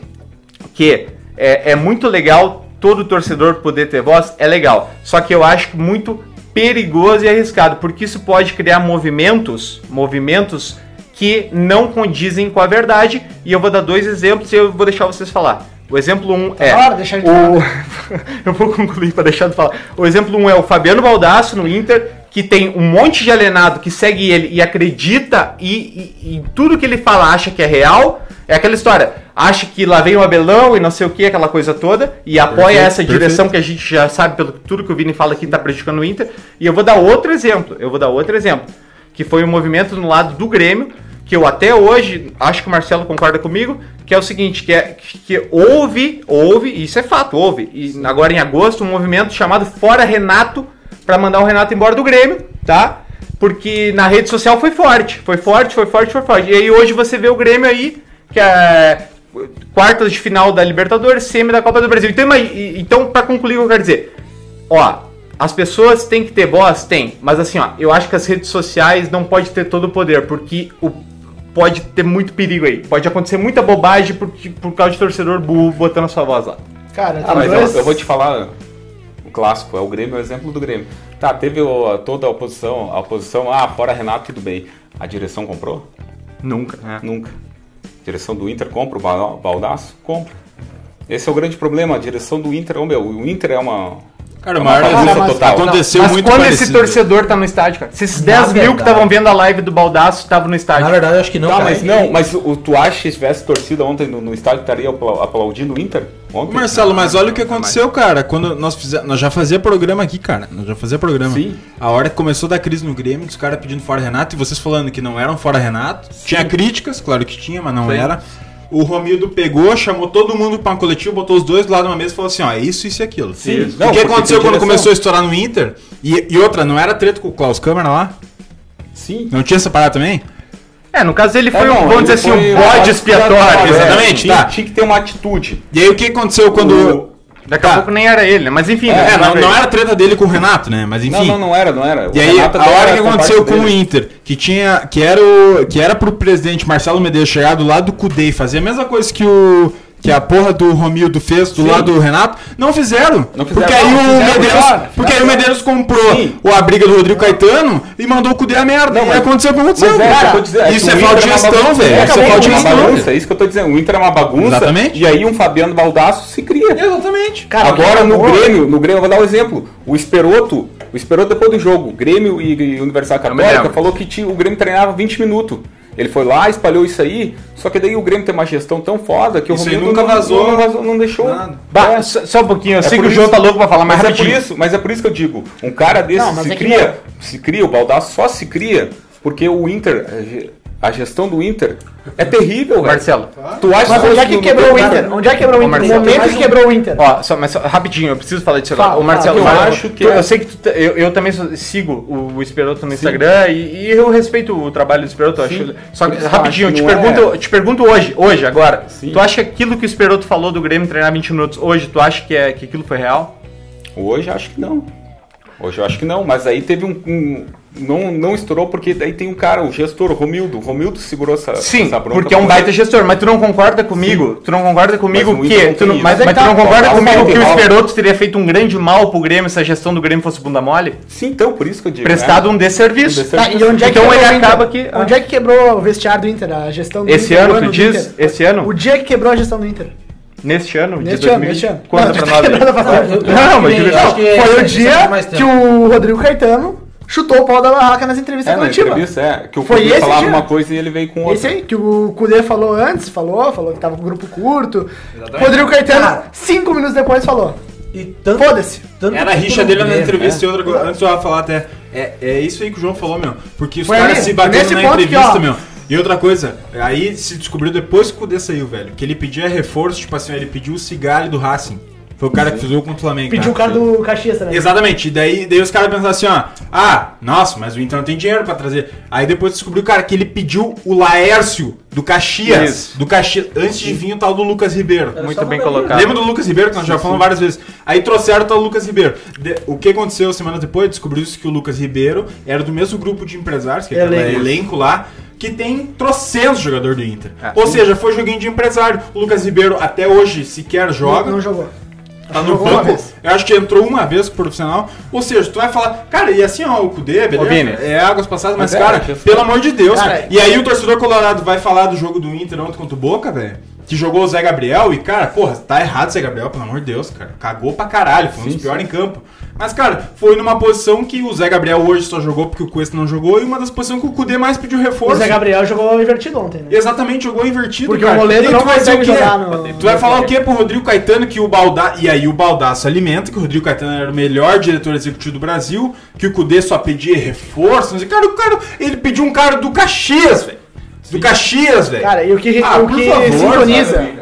que é, é muito legal todo torcedor poder ter voz, é legal. Só que eu acho muito perigoso e arriscado, porque isso pode criar movimentos, movimentos que não condizem com a verdade. E eu vou dar dois exemplos e eu vou deixar vocês falar. O exemplo um é. Claro, deixa ele o... eu vou concluir para deixar de falar. O exemplo um é o Fabiano Baldasso no Inter, que tem um monte de alienado que segue ele e acredita e, e- e em tudo que ele fala acha que é real. É aquela história, acha que lá vem o Abelão e não sei o que, aquela coisa toda, e apoia Perfeito, essa perfeito. direção que a gente já sabe pelo tudo que o Vini fala aqui tá prejudicando o Inter. E eu vou dar outro exemplo, eu vou dar outro exemplo, que foi um movimento no lado do Grêmio, que eu até hoje, acho que o Marcelo concorda comigo, que é o seguinte, que, é, que houve, houve, isso é fato, houve, e agora em agosto, um movimento chamado Fora Renato, para mandar o Renato embora do Grêmio, tá? Porque na rede social foi forte, foi forte, foi forte, foi forte. E aí hoje você vê o Grêmio aí, que é quartas de final da Libertadores, semi da Copa do Brasil. Então, então para concluir o que eu quero dizer, ó, as pessoas têm que ter voz? Tem, mas assim, ó, eu acho que as redes sociais não pode ter todo o poder, porque o, pode ter muito perigo aí. Pode acontecer muita bobagem por, por causa de torcedor burro botando a sua voz lá. Cara, Ah, mas dois... eu, eu vou te falar o clássico, é o Grêmio, é o exemplo do Grêmio. Tá, teve o- toda a oposição, a oposição, ah, fora Renato, tudo bem. A direção comprou? Nunca, né? Nunca. A direção do Inter compra o Ba- Baldaço? Compra. Esse é o grande problema, a direção do Inter, ô meu, o Inter é uma... Cara, é o uma maior bagunça mas- total. aconteceu Mas muito quando esse parecido. torcedor tá no estádio, cara? Se esses 10 mil que estavam vendo a live do Baldaço estavam no estádio. Na verdade, eu acho que não, Tá, cara. mas não, mas o, tu acha que se tivesse torcida ontem no, no estádio, estaria apla- aplaudindo o Inter? Ontem? Marcelo, mas olha o que aconteceu, cara. Quando nós fizemos. Nós já fazia programa aqui, cara. Nós já fazia programa. Sim. A hora que começou da crise no Grêmio, os caras pedindo fora Renato e vocês falando que não eram fora Renato. Tinha críticas, claro que tinha, mas não Sim. era. O Romildo pegou, chamou todo mundo pra um coletivo, botou os dois do lado de uma mesa e falou assim: ó, é isso, isso e aquilo. Sim. O Não, que porque aconteceu quando direção. começou a estourar no Inter? E, e outra, não era treta com o Klaus Câmara lá? Sim. Não tinha separado também? É, no caso ele foi, É, não, um, vamos dizer assim, um bode expiatório. É, exatamente, Tinha, tá. tinha que ter uma atitude. E aí o que aconteceu quando. Daqui a Tá. pouco nem era ele, né? Mas enfim. É, né? não, não era treta dele com o Renato, né? Mas enfim. Não, não, não era, não era. O E aí, Renato a hora que aconteceu com o dele. Inter, que tinha. Que era, o, que era pro presidente Marcelo Medeiros chegar do lado do Cudê e fazer a mesma coisa que o. Que a porra do Romildo fez do Sim. lado do Renato, não fizeram. Não fizeram, porque aí não, o Medeiros. melhor, porque aí o Medeiros comprou Sim. a briga do Rodrigo Caetano e mandou o Cudê a merda. Não, e mas- aconteceu o que aconteceu. Mas é, cara. eu tô dizendo, isso é falta de gestão, velho. É, Isso é falta de gestão. bagunça, é isso que eu tô dizendo. O Inter é uma bagunça. Exatamente. E aí um Fabiano Baldasso se cria. Exatamente. Cara, Agora no Grêmio, no Grêmio, eu vou dar um exemplo. O Esperoto, o Esperoto depois do jogo, Grêmio e, e Universidade me Católica, falou que o Grêmio treinava 20 minutos. Ele foi lá, espalhou isso aí, só que daí o Grêmio tem uma gestão tão foda que Isso o aí Romildo nunca não, vazou. não, vazou, não deixou. Nada. Bah, É. só, um pouquinho, eu É sei que por o João isso- tá louco pra falar, mas, Mas é, por rapidinho. isso, mas é por isso que eu digo, um cara desse Não, se é que cria, se cria, o Baldasso só se cria porque o Inter, a ge- a gestão do Inter é terrível, velho. Marcelo. Tu acha Mas onde é que no- quebrou o no- Inter? Onde é que quebrou o Inter? O Marcelo, momento que quebrou o Inter. Ó, só, mas só, rapidinho, eu preciso falar disso agora. Ô, Marcelo, eu, acho que. Eu sei que tu, tá- eu, eu também sigo o, o Esperoto no Instagram e, e eu respeito o trabalho do Esperoto. eu Acho, só que, rapidinho, te pergunto, é- te pergunto hoje, hoje, agora. Sim. Tu acha que aquilo que o Esperoto falou do Grêmio treinar 20 minutos hoje, tu acha que, é, que aquilo foi real? Hoje acho que não. Hoje eu acho que não, mas aí teve um. um- não, não estourou porque daí tem um cara, o gestor, o Romildo. O Romildo segurou essa, Sim, essa bronca. porque é um baita gestor, mas tu não concorda comigo? Tu não concorda comigo Mas o que. Tu não, mas isso. mas é tu que não tá, concorda comigo que o. Esperoto teria feito um grande mal pro Grêmio se a gestão do Grêmio fosse bunda mole? Sim, então, por isso que eu digo. Prestado né? um desserviço. Um desserviço. Tá, e onde é que Então ele acaba que- Onde é que quebrou o vestiário do Inter, a gestão do Esse Inter? ano, tu diz? Inter? Esse ano? O dia que quebrou a gestão do Inter. Neste ano? de Neste ano, 2020? neste ano. Conta Não, pra nós. Não, mas acho que Foi o dia mais que o Rodrigo Caetano chutou o pau da barraca nas entrevistas É, na coletivas. entrevista, é. Que o Foi Cudê esse falava dia? uma coisa e ele veio com outra. Esse aí, que o Kudê falou antes, falou, falou que tava com o grupo curto. Rodrigo Caetano, Cara. cinco minutos depois, falou. E Foda-se. Era a rixa dele na entrevista né? e outra coisa. Antes eu ia falar até. É, é isso aí que o João falou, meu. Porque os Foi caras ali, se batendo nesse na ponto que, entrevista, ó. meu. E outra coisa, aí se descobriu depois que o Kudê saiu, velho. Que ele pedia reforço, tipo assim, ele pediu o cigalho do Racing. Foi o cara que fez o gol contra o Flamengo. Pediu o cara do Caxias também. Exatamente, e daí, daí os caras pensaram assim, ó. Ah, nossa, mas o Inter não tem dinheiro pra trazer. Aí depois descobriu, cara, que ele pediu o Laércio do Caxias. Isso. Do Caxias, antes de vir o tal do Lucas Ribeiro. Era Muito bem colocado. Lembra do Lucas Ribeiro, que nós já falamos várias vezes. Aí trouxeram o tal Lucas Ribeiro. De- o que aconteceu semanas depois? Descobriu-se que o Lucas Ribeiro era do mesmo grupo de empresários, que aquele Elenco. elenco lá, que tem trocentos jogador do Inter. Ah, Ou seja, foi joguinho de empresário. O Lucas Ribeiro até hoje sequer joga. Não, não jogou. Tá no banco. Eu acho que entrou uma vez pro profissional. Ou seja, tu vai falar, cara, e assim, ó, o Cudê, beleza? Vini. é águas passadas, mas, Mas é, cara, foi. pelo amor de Deus, Cara, cara. E aí o torcedor colorado vai falar do jogo do Inter ontem contra o Boca, velho. Que jogou o Zé Gabriel e, cara, porra, tá errado o Zé Gabriel, pelo amor de Deus, cara. Cagou pra caralho, foi um dos piores em campo. Mas, cara, foi numa posição que o Zé Gabriel hoje só jogou porque o Cuesta não jogou e uma das posições que o Cudê mais pediu O reforço. Zé Gabriel jogou invertido ontem, né? Exatamente, jogou invertido, Porque cara. o Moledo E não tu vai consegue o quê? jogar no- Tu vai falar o quê pro Rodrigo Caetano que o Baldaço... E aí o Baldaço alimenta que o Rodrigo Caetano era o melhor diretor executivo do Brasil, que o Cudê só pedia reforço. Cara, o cara... Ele pediu um cara do Caxias, velho. Do Caxias, velho. Cara, e o que, Ah, o por que favor, sintoniza. sabe,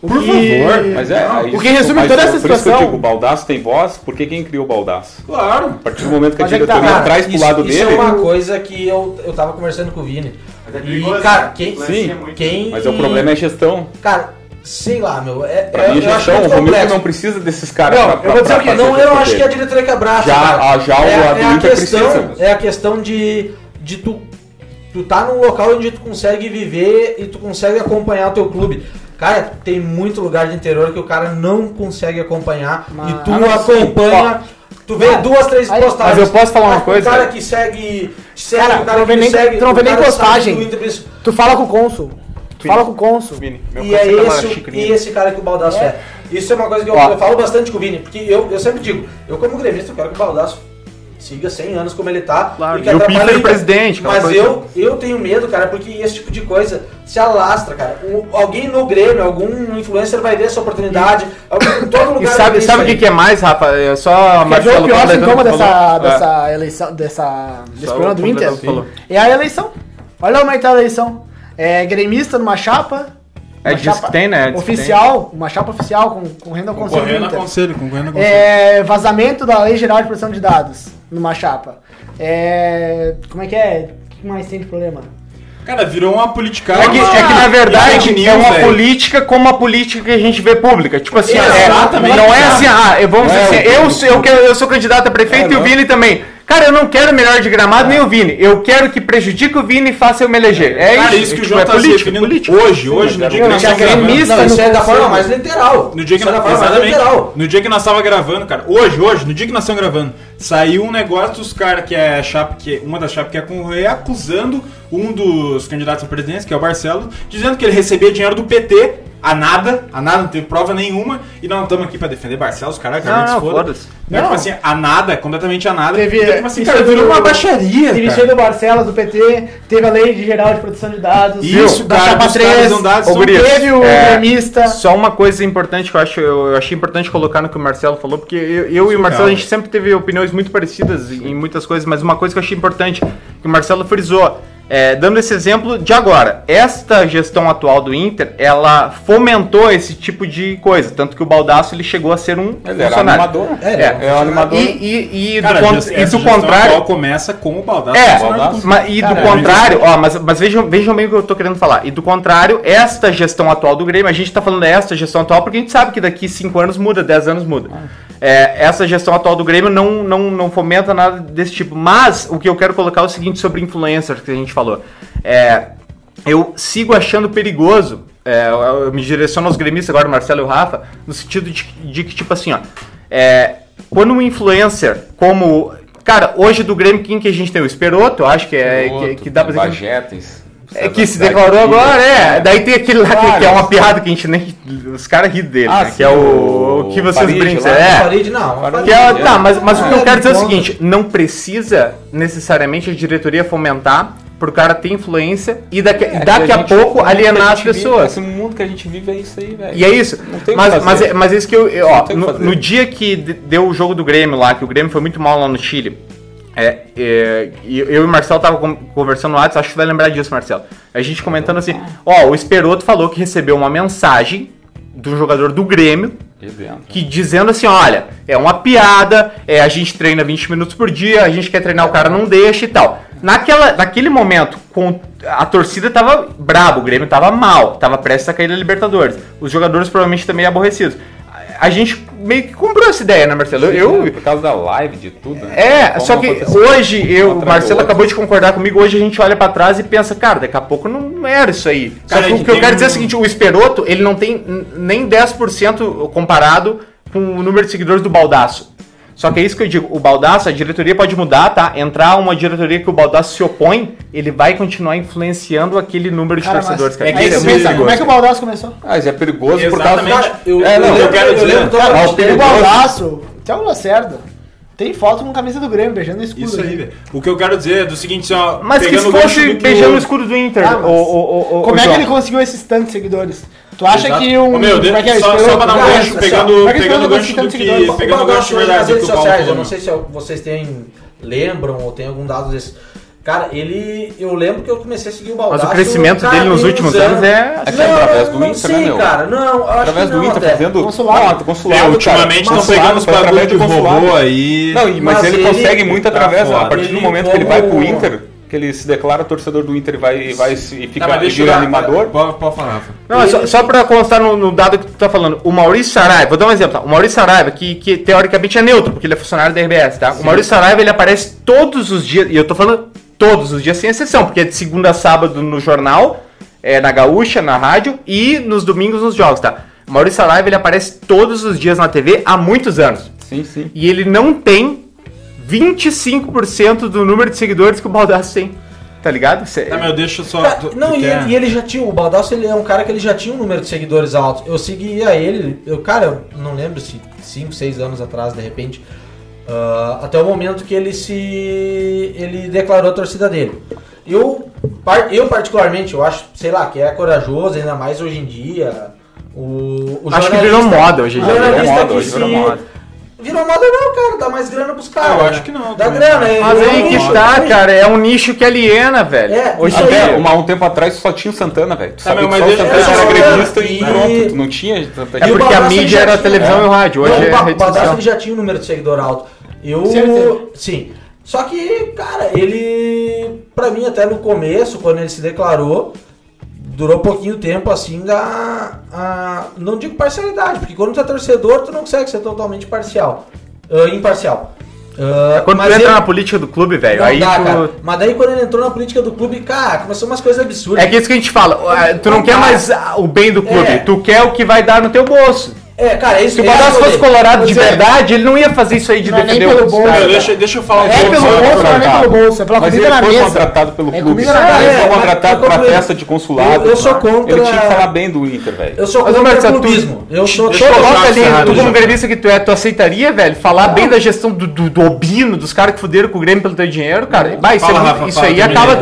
o Por que- favor. Mas é, é O que resume mas toda é essa Por isso que eu situação- digo, o Baldaço tem voz, porque quem criou o Baldaço? Claro. A partir do momento que a Mas é que tá, diretoria cara, traz pro isso, lado isso dele. é uma coisa que eu, eu tava conversando com o Vini. E, cara, quem. Sim, quem mas o problema é a gestão. Cara, sei lá, meu. É, Pra é, mim, a eu gestão, o Romildo não precisa desses caras Não, pra, eu pra, vou dizer pra o quê? Não, a eu acho que a diretoria que abraça. Já- cara. a- já o é, é a questão, precisa. É a questão de, de tu, tu tá num local onde tu consegue viver e tu consegue acompanhar o teu clube. Cara, tem muito lugar de interior que o cara não consegue acompanhar Mas- e tu Ah, acompanha. Tu vê Ah, duas, três aí- postagens. Mas eu posso falar uma Ah, coisa? O cara que segue. segue Cara, o cara tu não vê que nem- segue. tu não vê nem postagem. Inter. Tu fala com o cônsul. Tu fala com o cônsul. Vini, meu E é esse, e esse cara que o Baldaço é. Isso é uma coisa que eu, eu falo bastante com o Vini, porque eu, eu sempre digo, eu como gremista, eu quero que o Baldaço siga 100 anos como ele tá. Claro, que e o atrapalhe Piffer Inter. presidente, Mas eu, eu tenho medo, cara, porque esse tipo de coisa se alastra, cara. Um- alguém no Grêmio, algum influencer vai ver essa oportunidade. alguém- Em todo lugar E vai sabe, sabe o que, que é mais, Rafa? É só Quer ver o Marcelo pior sintoma o que dessa. É. dessa eleição, dessa, desse Só problema do Inter? o que falou. É a eleição. Olha como é que tá a eleição. É gremista numa chapa. É uma disso que tem, né? Diz que Oficial, uma chapa oficial com, correndo ao conselho do Concorrendo a Inter. conselho, concorrendo a conselho. É, vazamento da Lei Geral de Proteção de Dados numa chapa. É, como é que é? O que mais tem de problema? Cara, virou uma politicagem. É que, é que, na verdade é news, uma velho. política como a política que a gente vê pública. Tipo assim, é- Exatamente. não é assim, ah, eu- vamos é dizer assim, eu, sou- eu, quero, eu sou candidato a prefeito É, e o. Vini também. Cara, eu não quero melhor de gramado nem o Vini. Eu quero que prejudique o Vini e faça eu me eleger. É Cara, isso, isso que o João é tá se política, referindo política. hoje, hoje, no dia que nós estamos gravando. isso é da forma mais literal. No dia que Isso é nós, da forma mais exatamente. literal. No dia que nós tava gravando, cara. Hoje, hoje, no dia que nós estamos gravando, saiu um negócio dos caras que é a chapa, que uma das chapas que é concorrer, acusando um dos candidatos à presidência, que é o Barcelo, dizendo que ele recebia dinheiro do PT a nada, a nada, não teve prova nenhuma, e nós não estamos aqui pra defender Barcelos, caralho, cara, Não, se não, foda. foda-se. Não, Não. tipo assim, a nada, completamente a nada. Teve, Então, tipo assim, isso cara, do- virou uma baixaria, Teve cara. aí do Barcelos, do PT, teve a Lei Geral de Proteção de Dados, Isso, da cara, Chapa dos caras 3, não dados Ô, Gurias, teve o é, gremista. Só uma coisa importante que eu acho, eu achei importante colocar no que o Marcelo falou, porque eu, eu e o Marcelo a gente sempre teve opiniões muito parecidas em muitas coisas, mas uma coisa que eu achei importante que o Marcelo frisou, é, dando esse exemplo de agora, esta gestão atual do Inter, ela fomentou esse tipo de coisa, tanto que o Baldaço ele chegou a ser um Ele era funcionário. animador. É, É o animador. E, e, e Cara, do, con- essa e do contrário, atual começa com o Baldaço. é, funcionário do- ma- e do Cara, contrário, ó, mas, mas vejam, vejam bem o que eu tô querendo falar. E do contrário, esta gestão atual do Grêmio, a gente tá falando esta gestão atual porque a gente sabe que daqui 5 anos muda, 10 anos muda. é, essa gestão atual do Grêmio não, não, não fomenta nada desse tipo. Mas o que eu quero colocar é o seguinte sobre influencers que a gente falou. É, eu sigo achando perigoso, é, eu, eu me direciono aos gremistas agora, o Marcelo e o Rafa, no sentido de, de que, tipo assim, ó, é, quando um influencer como. Cara, hoje do Grêmio, quem que a gente tem? O Esperoto, eu acho que é. que, que dá pra dizer. que- Bajetes. é que se declarou agora, é. Daí tem aquele lá que, que é uma piada que a gente nem. Os caras riem dele, Ah, né? Que é o. o que vocês brincam. lá. É. Farid não. Que é, tá, mas, mas o que eu Ah, quero dizer é o seguinte: não precisa necessariamente a diretoria fomentar pro cara ter influência e daqui, É, daqui a, gente- pouco alienar a as gente vive- pessoas. esse mundo que a gente vive é isso aí, velho. E é isso. Mas, mas, é- mas é isso que eu. eu- ó, tem o que no, no dia que de- deu o jogo do Grêmio lá, que o Grêmio foi muito mal lá no Chile. É, é, e eu e o Marcelo tava con- conversando no WhatsApp, acho que vai lembrar disso, Marcelo. A gente comentando assim: ó, o Esperoto falou que recebeu uma mensagem de um jogador do Grêmio Que dizendo assim, olha, é uma piada, é, a gente treina 20 minutos por dia, a gente quer treinar, o cara não deixa e tal. Naquela, naquele momento, com, a torcida tava brabo, o Grêmio tava mal, tava prestes a cair da Libertadores. Os jogadores provavelmente também aborrecidos. A, gente meio que comprou essa ideia, né, Marcelo? Eu, Por causa da live, de tudo. né? é, Como só que hoje, eu, um o Marcelo outro. acabou de concordar comigo, hoje a gente olha pra trás e pensa, cara, daqui a pouco não era isso aí. Só Cara, que a o que eu quero dizer é o um- seguinte, o Esperoto, ele não tem nem 10% comparado com o número de seguidores do Baldaço. Só que é isso que eu digo, o Baldaço, a diretoria pode mudar, tá? Entrar uma diretoria que o Baldaço se opõe, ele vai continuar influenciando aquele número de Cara, torcedores, cara. é que Isso esse muito pensa- Como é que o Baldaço começou? Ah, mas é perigoso por Exatamente. causa Cara, eu, É, eu, não, eu lembro, quero eu dizer- lembro Cara, totalmente o. Baldaço, até o Lacerda, tem foto com camisa do Grêmio, beijando o escudo. Isso aí, velho. O que eu quero dizer é do seguinte, ó. Mas que se fosse beijando o- escudo do Inter, Ah, mas o, o, o, o, Como o é que ele conseguiu esses tantos seguidores? Tu acha Exato. que um. Ô, meu, como é que é? só, só pra dar um gancho, assim, pegando, pegando o gancho do que. Pegando o gancho nas redes sociais, eu não sei se vocês têm, lembram ou tem algum dado desse. Cara, ele. Eu lembro que eu comecei a seguir o Baldasso. Mas o crescimento cara, dele nos últimos anos é- que Não, através do não Inter, sei, né, meu? cara. Não, eu acho Através que do não, Inter, fazendo. Consulado. Consulado, É, ultimamente cara. Consulado, pegando os bagulho através de robô aí. Não, mas, Mas ele, ele- consegue muito tá através. foda. a partir do momento que ele vai pro Inter, que ele se declara torcedor do Inter e vai, vai se- e fica vira dar- animador. Pode, pode falar, Rafa. Não, só, só pra constar no, no dado que tu tá falando, o Maurício Saraiva, vou dar um exemplo, tá? O Maurício Saraiva, que, que teoricamente é neutro, porque ele é funcionário da RBS, tá? O Maurício Saraiva, ele aparece todos os dias, e eu tô falando todos os dias sem exceção, porque é de segunda a sábado no jornal, é, na Gaúcha, na rádio, e nos domingos nos jogos, tá? O Maurício Saraiva, ele aparece todos os dias na TV há muitos anos. Sim, sim. E ele não tem 25% do número de seguidores que o Baldassi tem. Tá ligado? Cê- Tá, meu, deixa eu só. Cara, tu- não, tu e, quer- ele, e ele já tinha, o Baldasso ele é um cara que ele já tinha um número de seguidores alto. Eu seguia ele, eu, cara, eu não lembro se 5, 6 anos atrás, de repente, ah, até o momento que ele se. ele declarou a torcida dele. Eu, eu particularmente, eu acho, sei lá, que é corajoso, ainda mais hoje em dia. O, o Acho que virou moda hoje em dia. jornalista Virou moda, que hoje se- virou moda. Virou moda não, cara, dá mais grana pros caras. eu né? acho que não, Dá grana, cara. é- Mas é aí que tá, também. cara, é um nicho que aliena, velho. É, Hoje Até dia. uma, um tempo atrás só tinha o Santana, velho. Tu Tá, sabia que mas só o Santana era gremista e pronto. Tu não tinha tanta É o porque a mídia era televisão e rádio, hoje é o já tinha um número de seguidor alto. Eu. Sim. Só que, cara, ele. Pra mim, até no começo, quando ele se declarou, durou pouquinho tempo assim da. a- não digo parcialidade, porque quando tu é torcedor, tu não consegue ser totalmente parcial. ah, imparcial. Ah, Quando tu entra ele- na política do clube, velho, não aí dá, tu... cara. Mas daí quando ele entrou na política do clube, cara, começou umas coisas absurdas. É que isso que a gente fala, ah, tu não quer mais ah, o bem do clube, É. tu quer o que vai dar no teu bolso. É, cara, é isso Se o é eu fosse colorado de dizer- verdade, ele não ia fazer isso aí de Não é nem defender pelo os bolso, deixa, deixa eu falar um É pouco pelo só- bolso, não é nem pelo bolso, é pela Mas comida ele na foi mesa. contratado pelo É clube. na mesa. Ele É, foi contratado pra festa de consulado. Eu- eu sou contra- Ele tinha que falar bem do Inter, velho. Eu sou contra o clubismo. Eu sou Coloca ali, tu como gremista que tu é, tu aceitaria, velho, falar bem da gestão do, Obino, dos caras que fuderam com o Grêmio pelo teu dinheiro, cara? Vai, isso, é aí acaba.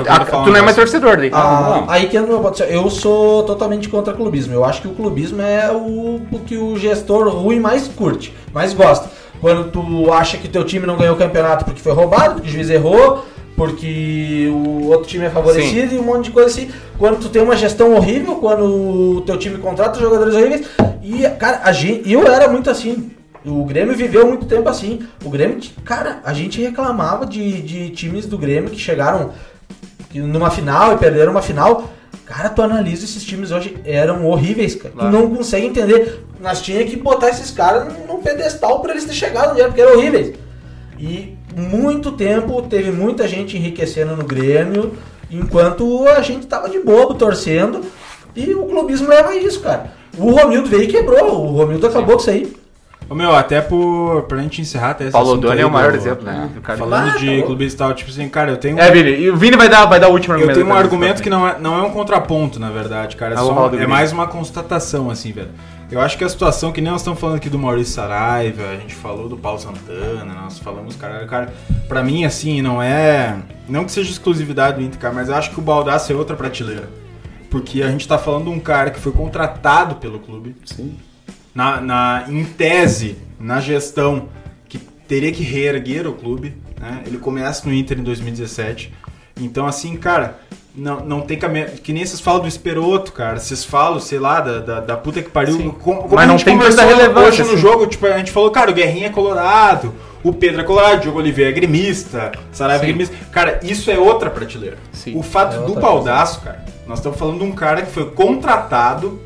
tu não é mais torcedor daí. Ah, aí que o. Eu sou totalmente contra clubismo. Eu acho que o clubismo é o, o que o gestor ruim mais curte, mais gosta. Quando tu acha que teu time não ganhou o campeonato porque foi roubado, porque o juiz errou, porque o outro time é favorecido e um monte de coisa assim. Quando tu tem uma gestão horrível, quando o teu time contrata jogadores horríveis. E, cara, a gente, eu era muito assim. O Grêmio viveu muito tempo assim. O Grêmio, cara, a gente reclamava de, de times do Grêmio que chegaram numa final e perderam uma final. Cara, tu analisa esses times hoje, eram horríveis, cara. Tu não consegue entender. Nós tinha que botar esses caras num- pedestal pra eles terem chegado onde era, porque eram horríveis. E muito tempo teve muita gente enriquecendo no Grêmio, enquanto a gente tava de bobo torcendo. E o clubismo leva a isso, cara. O Romildo veio e quebrou. O Romildo acabou com isso aí. Ô meu, até por, pra gente encerrar até esse Paulo Doni é o maior do- exemplo, né? Do cara. Falando Ah, de clubista e tal, tipo assim, cara, eu tenho É, Vini, e o Vini vai dar, vai dar o último Eu argumento. tenho um argumento tá? que não é, não é um contraponto, na verdade, cara. É, Ah, vou só- é mais uma constatação, assim, velho. Eu acho que a situação, que nem nós estamos falando aqui do Maurício Saraiva, a gente falou do Paulo Santana, nós falamos, cara, cara, pra mim, assim, não é. Não que seja exclusividade do Inter, cara, mas eu acho que o Baldaço é outra prateleira. Porque a gente tá falando de um cara que foi contratado pelo clube. Sim. Na, na, em tese, na gestão, que teria que reerguer o clube. Né? Ele começa no Inter em 2017. Então, assim, cara, não, não tem caminho. Que nem vocês falam do Esperoto, cara. Vocês falam, sei lá, da, da, da puta que pariu. Mas não tem tanta relevância, hoje no assim. jogo, tipo, a gente falou, cara, o Guerrinha é colorado. O Pedro é colorado, o Diogo Oliveira é gremista, Saraiva é gremista. Cara, isso é outra prateleira. Sim. O fato É do baldaço, cara, nós estamos falando de um cara que foi contratado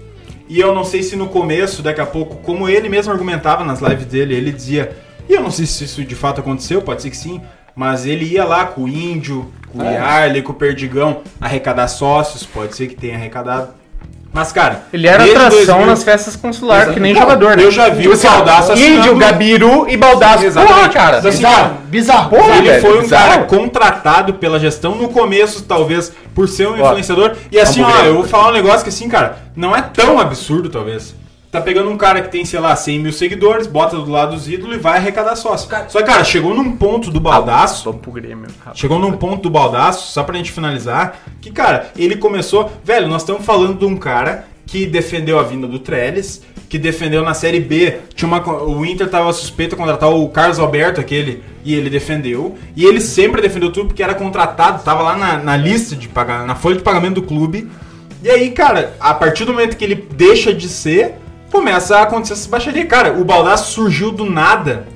e eu não sei se no começo, daqui a pouco, como ele mesmo argumentava nas lives dele, ele dizia, e eu não sei se isso de fato aconteceu, pode ser que sim, mas ele ia lá com o Índio, com o Yarley, com o Perdigão, arrecadar sócios, pode ser que tenha arrecadado. Mas, cara, Ele era atração 2000 nas festas consulares, que nem Não, jogador, né? eu já vi Tipo o assim, ó, Baldasso Índio, Gabiru e Baldaço. Porra, cara. Assim, Bizarro, bizarro. Porra, ele velho, foi um bizarro. cara contratado pela gestão no começo, talvez, por ser um influenciador. E assim, vamos ó, eu vou falar um negócio que assim, cara, não é tão absurdo, talvez. Tá pegando um cara que tem, sei lá, 100 mil seguidores, bota do lado dos ídolos e vai arrecadar sócio. Só que, cara, chegou num ponto do baldaço. Vamos pro Grêmio. rapaz. Chegou num ponto do baldaço, só pra gente finalizar, que, cara, ele começou. Velho, nós estamos falando de um cara que defendeu a vinda do Trellis, que defendeu na Série B. Tinha uma, o Inter tava suspeito de contratar o Carlos Alberto, aquele, e ele defendeu. E ele sempre defendeu tudo porque era contratado, tava lá na, na lista de pagar, na folha de pagamento do clube. E aí, cara, a partir do momento que ele deixa de ser, começa a acontecer essa baixaria. Cara, o baldaço surgiu do nada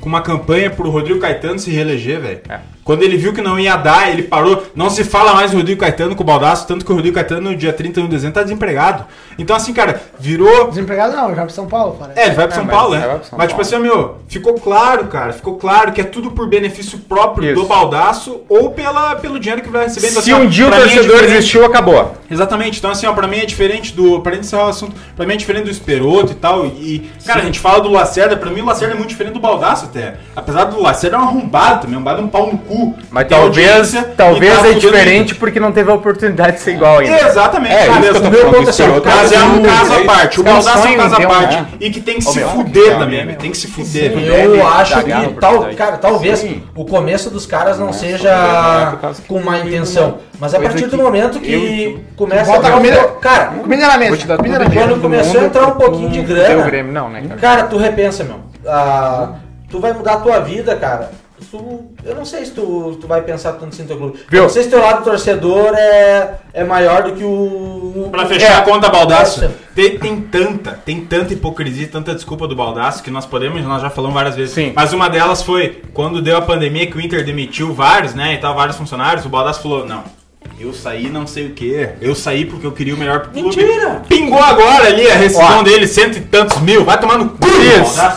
com uma campanha pro Rodrigo Caetano se reeleger, velho. É. Quando ele viu que não ia dar, ele parou. Não se fala mais do Rodrigo Caetano com o Baldaço, tanto que o Rodrigo Caetano no dia 31 de dezembro tá desempregado. Então, assim, cara, virou. Desempregado não, já pro São Paulo, parece. É, ele vai pro São mas Paulo, ele né? vai São mas, tipo Paulo. assim, ó, meu, ficou claro, cara, ficou claro que é tudo por benefício próprio Isso. do Baldaço ou pela, pelo dinheiro que vai receber. Então, Se assim, ó, um dia o é torcedor existiu, acabou. Exatamente, então assim, ó, pra mim é diferente do. Pra gente encerrar o assunto, pra mim é diferente do Esperoto e tal. E, cara, a gente fala do Lacerda, pra mim o Lacerda é muito diferente do Baldaço até. Apesar do Lacerda é um arrombado também, um arrombado um pau no cu. Mas talvez, talvez tá é diferente porque não teve a oportunidade de ser igual ainda. Exatamente, É, cara, isso meu ponto é assim, ó, Esperoto, mas é um é caso à parte. O é Baldaço é um sonho, caso à parte. né? E que tem que se meu, fuder é, também, é. Tem que se fuder. Eu acho dar que, tal, oportunidade. cara, talvez Sim. o começo dos caras não é seja que com má intenção. Mas a partir do momento que começa a. Cara, o quando do começou a entrar um pouquinho de grana. o não, né, cara? Cara, tu repensa, meu. Ah, tu vai mudar a tua vida, cara. Tu, eu não sei se tu, tu vai pensar tanto assim no teu clube. Viu? Eu não sei se teu lado torcedor é, é maior do que o. Pra fechar É. a conta, Baldaço, tem, tem tanta, tem tanta hipocrisia, tanta desculpa do Baldaço que nós podemos, nós já falamos várias vezes. Sim. Mas uma delas foi quando deu a pandemia que o Inter demitiu vários, né, e tal, vários funcionários, o Baldaço falou, não, eu saí não sei o que, eu saí porque eu queria o melhor pro clube. Mentira! Pingou agora ali a rescisão dele, cento e tantos mil, vai tomar no cu,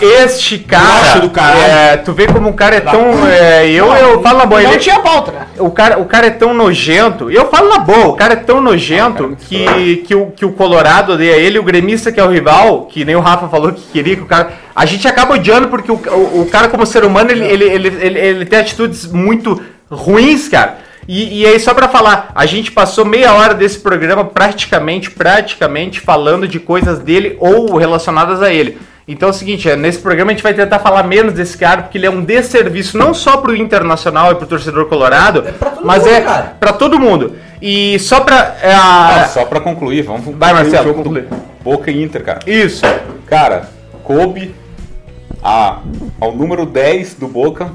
este cara, do caralho. é, tu vê como o cara é tão, é, eu, eu falo na boa, Não ele, tinha pauta, né? o cara, o cara é tão nojento, eu falo na boa, o cara é tão nojento que, que, o, que o Colorado odeia ele, o gremista que é o rival, que nem o Rafa falou que queria que o cara, a gente acaba odiando porque o, o, o cara como ser humano, ele, ele, ele, ele, ele tem atitudes muito ruins, cara. E, e aí, só pra falar, a gente passou meia hora desse programa praticamente, praticamente falando de coisas dele ou relacionadas a ele. Então é o seguinte, é, nesse programa a gente vai tentar falar menos desse cara, porque ele é um desserviço não só pro Internacional e pro torcedor colorado, É mas mundo, é pra todo mundo. E só pra... é, Ah, a- só pra concluir, vamos concluir Vai, Marcelo, o jogo conclui. do Boca e Inter, cara. Isso. Cara, coube a, ao número 10 do Boca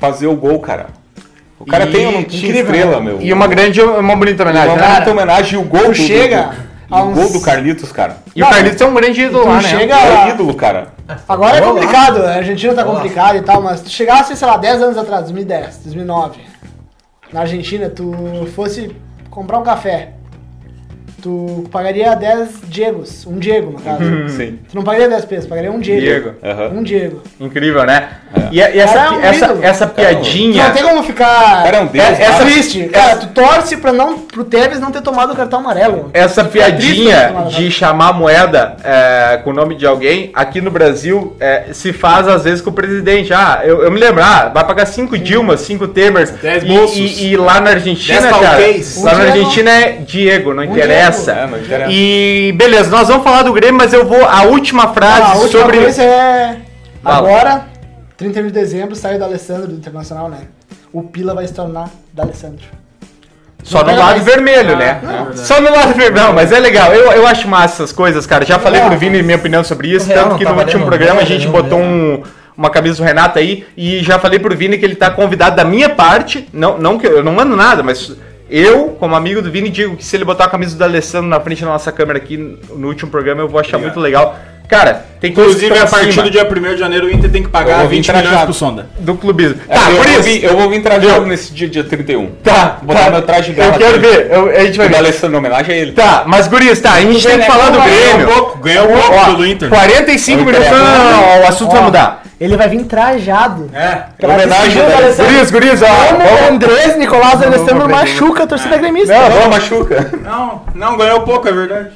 fazer o gol, cara. O cara E- tem um estrela, meu. E uma grande, uma bonita homenagem, uma bonita homenagem e o gol do, chega do, a o uns- gol do Carlitos, cara. E o Carlitos é um grande ídolo Tu lá, né? chega- É ídolo, cara. Agora é complicado, a Argentina tá complicada e tal, mas tu chegasse, sei lá, 10 anos atrás, 2010, 2009, na Argentina, tu fosse comprar um café tu pagaria 10 Diegos, um Diego no caso. Sim. Tu não pagaria 10 pesos, pagaria um Diego. Diego. Aham. Um Diego. Incrível, né? E, e essa, Cara, é um essa, ídolo. essa Tu piadinha. não tem como ficar. Cara, é um deus, É- essa tá? triste. Cara, tu torce pra não, pro Tevez não ter tomado o cartão amarelo. Essa piadinha de chamar moeda é, com o nome de alguém, aqui no Brasil, é, se faz às vezes com o presidente. Ah, eu, eu me lembro, ah, vai pagar 5 Dilmas, 5 Temers. Dez E, bolsos. e- e lá na Argentina, cara, lá na. Argentina é Diego, não interessa. É, não interessa. E beleza, nós vamos falar do Grêmio, mas eu vou. A última frase Ah, a última sobre. coisa é. Fala. Agora, 31 de dezembro, sai do Alessandro do Internacional, né? O Pila vai se tornar da Alessandro. Só Não no lado mais. vermelho, né? Só no lado vermelho. Não, mas é legal. Eu, eu acho massa essas coisas, cara. Já falei É, pro Vini minha opinião sobre isso. Real Tanto não que no último programa a gente né, botou Real. um, uma camisa do Renato aí. E já falei pro Vini que ele tá convidado da minha parte. Não, não que eu, eu não mando nada, mas eu, como amigo do Vini, digo que se ele botar a camisa do Alessandro na frente da nossa câmera aqui no último programa, eu vou achar muito legal. Cara, tem Inclusive, a partir acima do dia 1 de janeiro, o Inter tem que pagar vou vir 20 milhões pro Sonda. do clubismo. É, Tá, eu, por vou isso. vir, eu vou vir trajado nesse dia, dia 31. Tá, Botar tá. meu traje de Eu quero aqui. ver. eu- a gente vai O ver. Alessandro, em homenagem a ele. Tá, mas Gurias, tá, a gente tem que né? falar do Ganhou Grêmio. Ganhou pouco, ganhou pouco Ó, do Inter. 45 Não minutos. Não, interessa. não, não, o assunto vai mudar. Ele vai vir trajado. É. Pela homenagem da Alessandro. Gurias, Gurias, ó. Como Andrés Nicolás Alessandro machuca a torcida gremista. Não, Não, machuca. Não, não, ganhou pouco, é verdade.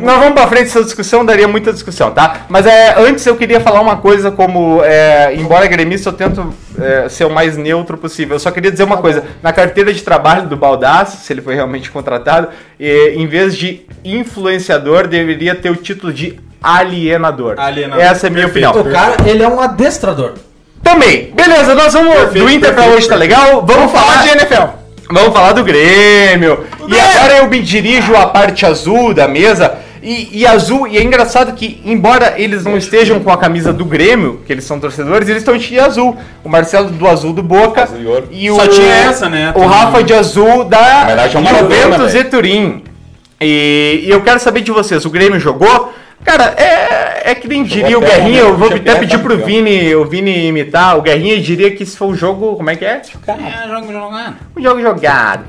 Nós vamos pra frente essa discussão, daria muita discussão, tá? Mas é, antes eu queria falar uma coisa como, é, embora gremista, eu tento é, ser o mais neutro possível. Eu só queria dizer uma coisa. Na carteira de trabalho do Baldaço, se ele foi realmente contratado, é, em vez de influenciador, deveria ter o título de alienador. Alienador. Essa é a minha Perfeito. opinião. O cara, ele é um adestrador. Também. Beleza, nós vamos Perfeito, do Inter pra perfeito, hoje, tá legal? Vamos falar de NFL. Vamos falar do Grêmio. E agora eu me dirijo à parte azul da mesa. E, e azul, e é engraçado que, embora eles não estejam com a camisa do Grêmio, que eles são torcedores, eles estão de azul. O Marcelo do azul do Boca. Azul e. E Só o, tinha essa, né? O Rafa de azul da é Juventus e velho. Turim. E, e eu quero saber de vocês, o Grêmio jogou? Cara, é, é que nem diria o Guerrinha, eu vou até pedir pro. Vini, o Vini imitar, o Guerrinha diria que esse foi um jogo, como é que é? É, jogo jogando. Um jogo jogado.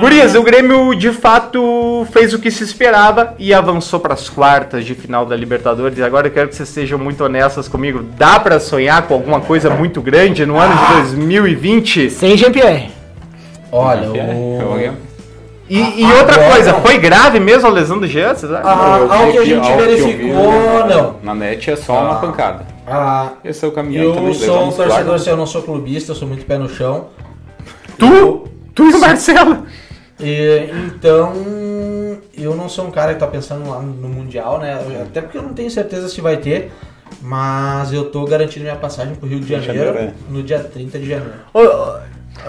Gurias, o Grêmio de fato fez o que se esperava e avançou para as quartas de final da Libertadores. E agora eu quero que vocês sejam muito honestas comigo. Dá para sonhar com alguma coisa muito grande no ano de 2020? Sem Jean-Pierre. Olha, É, o... eu- E, e outra Agora coisa, não. foi grave mesmo a lesão do Jean? vocês? Ah, eu ao vi que a gente que eu verificou, vi, não. Na net é só uma pancada. Ah, Esse é o caminho também. eu sou um torcedor, se eu não sou clubista, eu sou muito pé no chão. Tu? Tu e o Marcelo? E, então, eu não sou um cara que tá pensando lá no Mundial, né? Eu- Até porque eu não tenho certeza se vai ter. Mas eu tô garantindo minha passagem pro Rio de Rio de Janeiro Janeiro, no dia 30 de janeiro. Ô,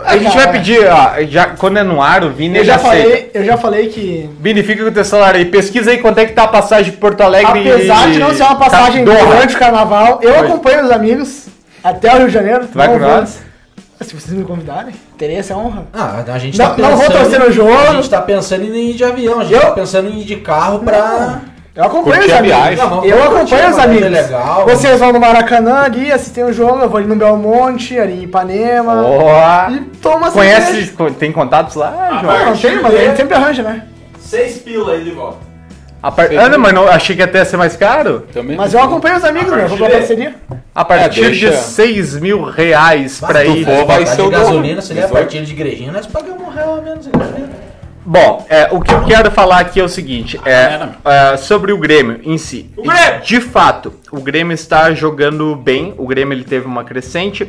A gente vai pedir, ó, já, quando é no ar, o Vini Eu já, falei, eu já falei que, Vini, fica com o teu celular aí. Pesquisa aí quanto é que tá a passagem de Porto Alegre apesar de não ser uma passagem tá, durante o carnaval, eu Oi. acompanho os amigos até o Rio de Janeiro. Tu vai Não com nós? Se vocês me convidarem, terei essa honra. Ah, a gente Não- tá não vou torcer no jogo. A gente tá pensando em ir de avião, a gente Eu- tá pensando em ir de carro pra. Eu acompanho os a amigos. Não, eu acompanho os mas vai ser amigos. legal. Vocês vão no Maracanã ali, assistem o jogo, eu vou ali no Belmonte, ali em Ipanema. Ó. E toma Conhece, cerveja. tem contatos lá, João? Não, não tem, mas a gente sempre arranja, né? Seis pila aí de volta. A par... Ah, não, mas não, achei que até ia ser mais caro. Também. Mas eu acompanho os amigos, né? Eu vou pra parceria. A partir É, de 6 mil reais pra tu ir. for, vai ser o gasolina, se ele é a 18. partir de igrejinha, nós pagamos um real a menos em gasolina. Bom, é, o que eu quero falar aqui é o seguinte: é, é, sobre o Grêmio em si. Grêmio! De fato, o Grêmio está jogando bem. O Grêmio ele teve uma crescente.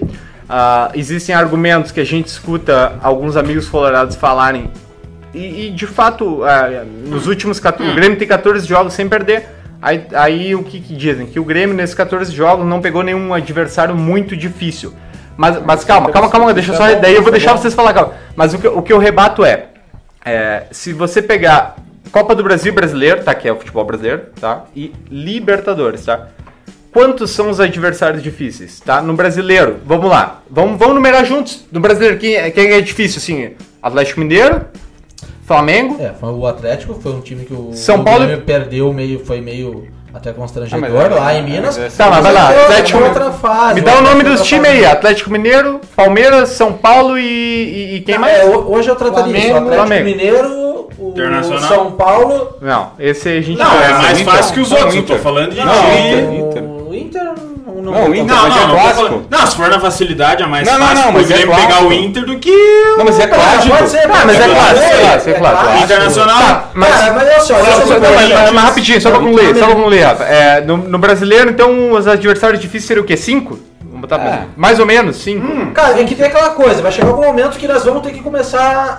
Ah, existem argumentos que a gente escuta alguns amigos colorados falarem. E, e, de fato, ah, nos últimos 14, o Grêmio tem 14 jogos sem perder. Aí, aí o que, que dizem? Que o Grêmio nesses 14 jogos não pegou nenhum adversário muito difícil. Mas, mas calma, calma, calma, deixa só. Daí eu vou deixar vocês falar, calma. Mas o que, o que eu rebato é, é, se você pegar Copa do Brasil brasileiro, tá? Que é o futebol brasileiro, tá? E Libertadores, tá? Quantos são os adversários difíceis, tá? No brasileiro, vamos lá. Vamos, vamos numerar juntos. No brasileiro, quem, é- quem é difícil, assim? Atlético Mineiro, Flamengo, É, foi o Atlético foi um time que o São Paulo- perdeu meio, foi meio até constrangedor Ah, mas é- lá em Minas. mas é- Tá, mas vai lá. Atlético, outra fase, me dá o nome dos times aí. Atlético Mineiro, Palmeiras, São Paulo e, e- e quem Não, mais? é, ho- hoje eu trataria isso. Flamengo, Atlético Flamengo. Mineiro, o Internacional. São Paulo. Não, esse a gente Não, é conhece. mais fácil que os Não, outros. Eu tô falando de Não, não, não, Não, o Inter, Não, mas não, é não, clássico. não, se for na facilidade é mais Não, não, fácil não, pro mas é Grêmio pegar clássico. o Inter do que Não, mas é clássico. pode ser, Ah, mas é clássico, ser, é clássico, é clássico. Internacional. Tá, mas, Cara, mas olha só, mas- rapidinho, só pra concluir, só pra beleza. concluir, Rafa. É, no, no brasileiro, então, os adversários difíceis seriam o quê? Cinco? Vamos botar É. mais ou menos, cinco. Cara, é que tem aquela coisa, vai chegar algum momento que nós vamos ter que começar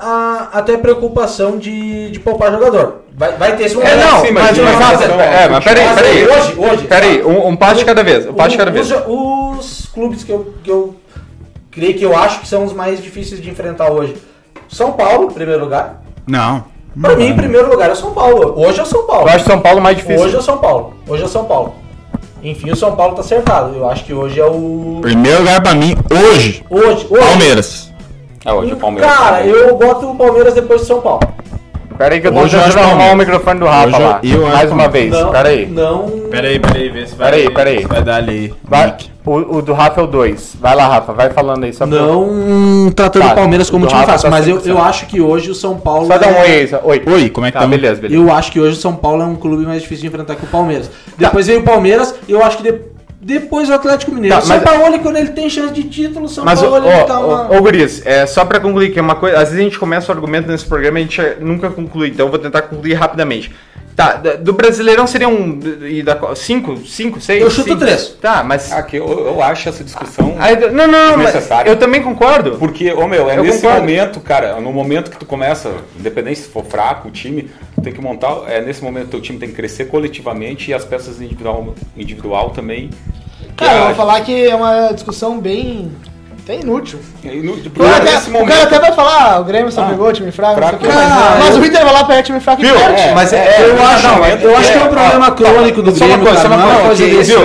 a, a ter preocupação de, de poupar jogador. Vai, vai ter esse momento. É, não, sim, mas, mas mas, relação, é, mas peraí, Mas peraí. hoje, hoje, Peraí, um, um passo de cada vez, um passo de cada vez. Os, os clubes que eu, que eu creio que eu acho que são os mais difíceis de enfrentar hoje. São Paulo, em primeiro lugar. Não. Pra mim, em primeiro lugar é o São Paulo. Hoje é o São Paulo. Eu acho São Paulo mais difícil. Hoje é o São Paulo. Hoje é São Paulo. Enfim, o São Paulo tá acertado. Eu acho que hoje é o. Primeiro lugar pra mim, hoje, Hoje, hoje. Palmeiras. É hoje o Palmeiras. Cara, eu boto o Palmeiras depois do São Paulo. Peraí que eu tô Hoje eu tentando acho arrumar o microfone do Rafa Hoje lá. eu acho mais uma Palmeiras. vez, Não, peraí. Não. Peraí, peraí, vê se vai. Peraí, peraí. se Vai dar ali. Vai, o, o do Rafa é o 2. Vai lá, Rafa, vai falando aí. Só pra- Não tratando Tá, o Palmeiras como do time Rafa fácil, tá mas eu, 100%. eu acho que hoje o São Paulo. Só dá um é- oi aí. Só, oi. Oi, como é que Tá, tá? beleza, beleza. Eu acho que hoje o São Paulo é um clube mais difícil de enfrentar que o Palmeiras. Depois veio o Palmeiras, eu acho que de- depois o Atlético Mineiro. Tá, o São Paulo, quando ele tem chance de título, o São Mas, Paulo ele tá uma... ô, ô, Guris, é, só pra concluir, que é uma coisa. Às vezes a gente começa o argumento nesse programa e a gente nunca conclui, então eu vou tentar concluir rapidamente. Tá, do Brasileirão seriam. E da, co- cinco, cinco, seis? Eu chuto cinco? três. Tá, mas. Ah, que eu, eu acho essa discussão. Aí, não, não, Desnecessário. eu também concordo. Porque, ô meu, é Eu nesse concordo. momento, cara, no momento que tu começa, independente se for fraco o time, tu tem que montar, é nesse momento que teu time tem que crescer coletivamente e as peças individual, individual também. Cara, eu Ah, vou falar que é uma discussão bem. Até inútil. O porque cara, até, nesse o momento, cara até vai falar, ah, o Grêmio só Ah, pegou time fraco, fraco, não sei o quê, mas, cara, mas eu- o Inter vai lá, pega time fraco Viu? e perde. É, Mas é, é- Eu não, acho, não, eu acho que é um problema crônico do Só uma Grêmio, coisa, cara, só uma é coisa, coisa desse viu?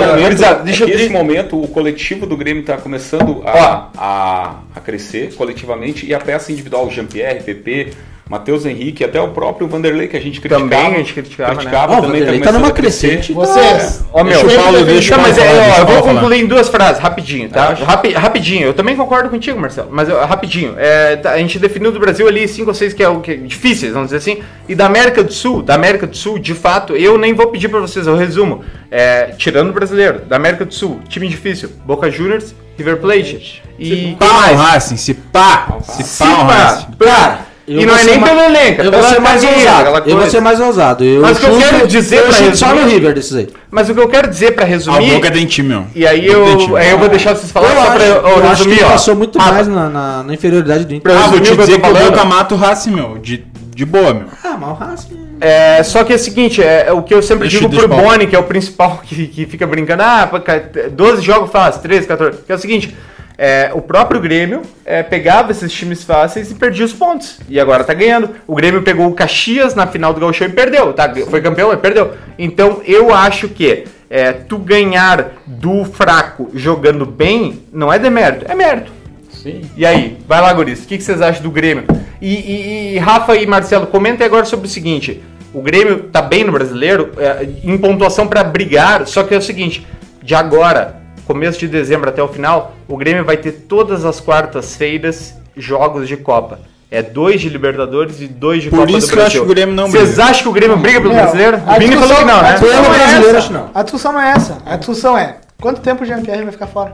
deixa é nesse momento o coletivo do Grêmio está começando a, a, a crescer coletivamente e a peça individual, Jean-Pierre, PP, Matheus Henrique, até o próprio Vanderlei que a gente criticava. Também a gente criticava, né? Ah, o também Vanderlei tá numa crescente. Vocês. Ó, meu, Deixa o Paulo- deixa, o mas é, falar, ó, o eu vou concluir em duas frases, rapidinho, tá? Acho. Rapi- rapidinho, eu também concordo contigo, Marcelo, mas ó, rapidinho. É, tá, a gente definiu do Brasil ali cinco ou seis que é o que difíceis, vamos dizer assim. E da América do Sul, da América do Sul, de fato, eu nem vou pedir pra vocês, eu resumo. É, tirando o brasileiro, da América do Sul, time difícil, Boca Juniors, River Plate. E quem Pá, o? Racing, se pá, se Se pá, o pá. Cara, eu E não é nem ma- pelo elenco, é Eu vou ser mais ousado. Eu vou ser mais ousado. Eu Mas o que eu quero dizer eu pra chuto só no resumir- River desses aí. Mas o que eu quero dizer pra resumir. Boca tem time, meu. E aí eu, aí eu vou deixar vocês falarem só acho, pra eu, eu acho que resumir, ó. passou muito Ah, mais na, na, na inferioridade do Inter. Ah, vou resumir te o que eu dizer tô que o. Boca mata o Racing, meu. De, de boa, meu. Ah, mas o Racing... É, só que é o seguinte, é, é o que eu sempre Deixa- digo deixa pro. Boni, que é o principal que, que fica brincando, ah, pô, cara, 12 jogos fáceis, 13, 14. Que é o seguinte, é, o próprio Grêmio é, pegava esses times fáceis e perdia os pontos. E agora tá ganhando. O Grêmio pegou o Caxias na final do Gauchão e perdeu, tá? Foi campeão e perdeu. Então eu acho que é, tu ganhar do fraco jogando bem não é demérito, é mérito. Sim. E aí, vai lá, Guris, o que, que vocês acham do Grêmio? E, e- e Rafa e Marcelo, comentem agora sobre o seguinte: o Grêmio tá bem no brasileiro, é, em pontuação para brigar, só que é o seguinte: de agora, começo de dezembro até o final, o Grêmio vai ter todas as quartas-feiras jogos de Copa. É dois de Libertadores e dois de Por Copa isso do que eu Brasil. acho que o Grêmio não Vocês briga. acham que o Grêmio briga pelo Meu, brasileiro? a O Vini falou que não, discussão- né? a discussão não é brasileiro, essa. acho não. A discussão não é essa. A discussão é quanto tempo o Jean-Pierre vai ficar fora?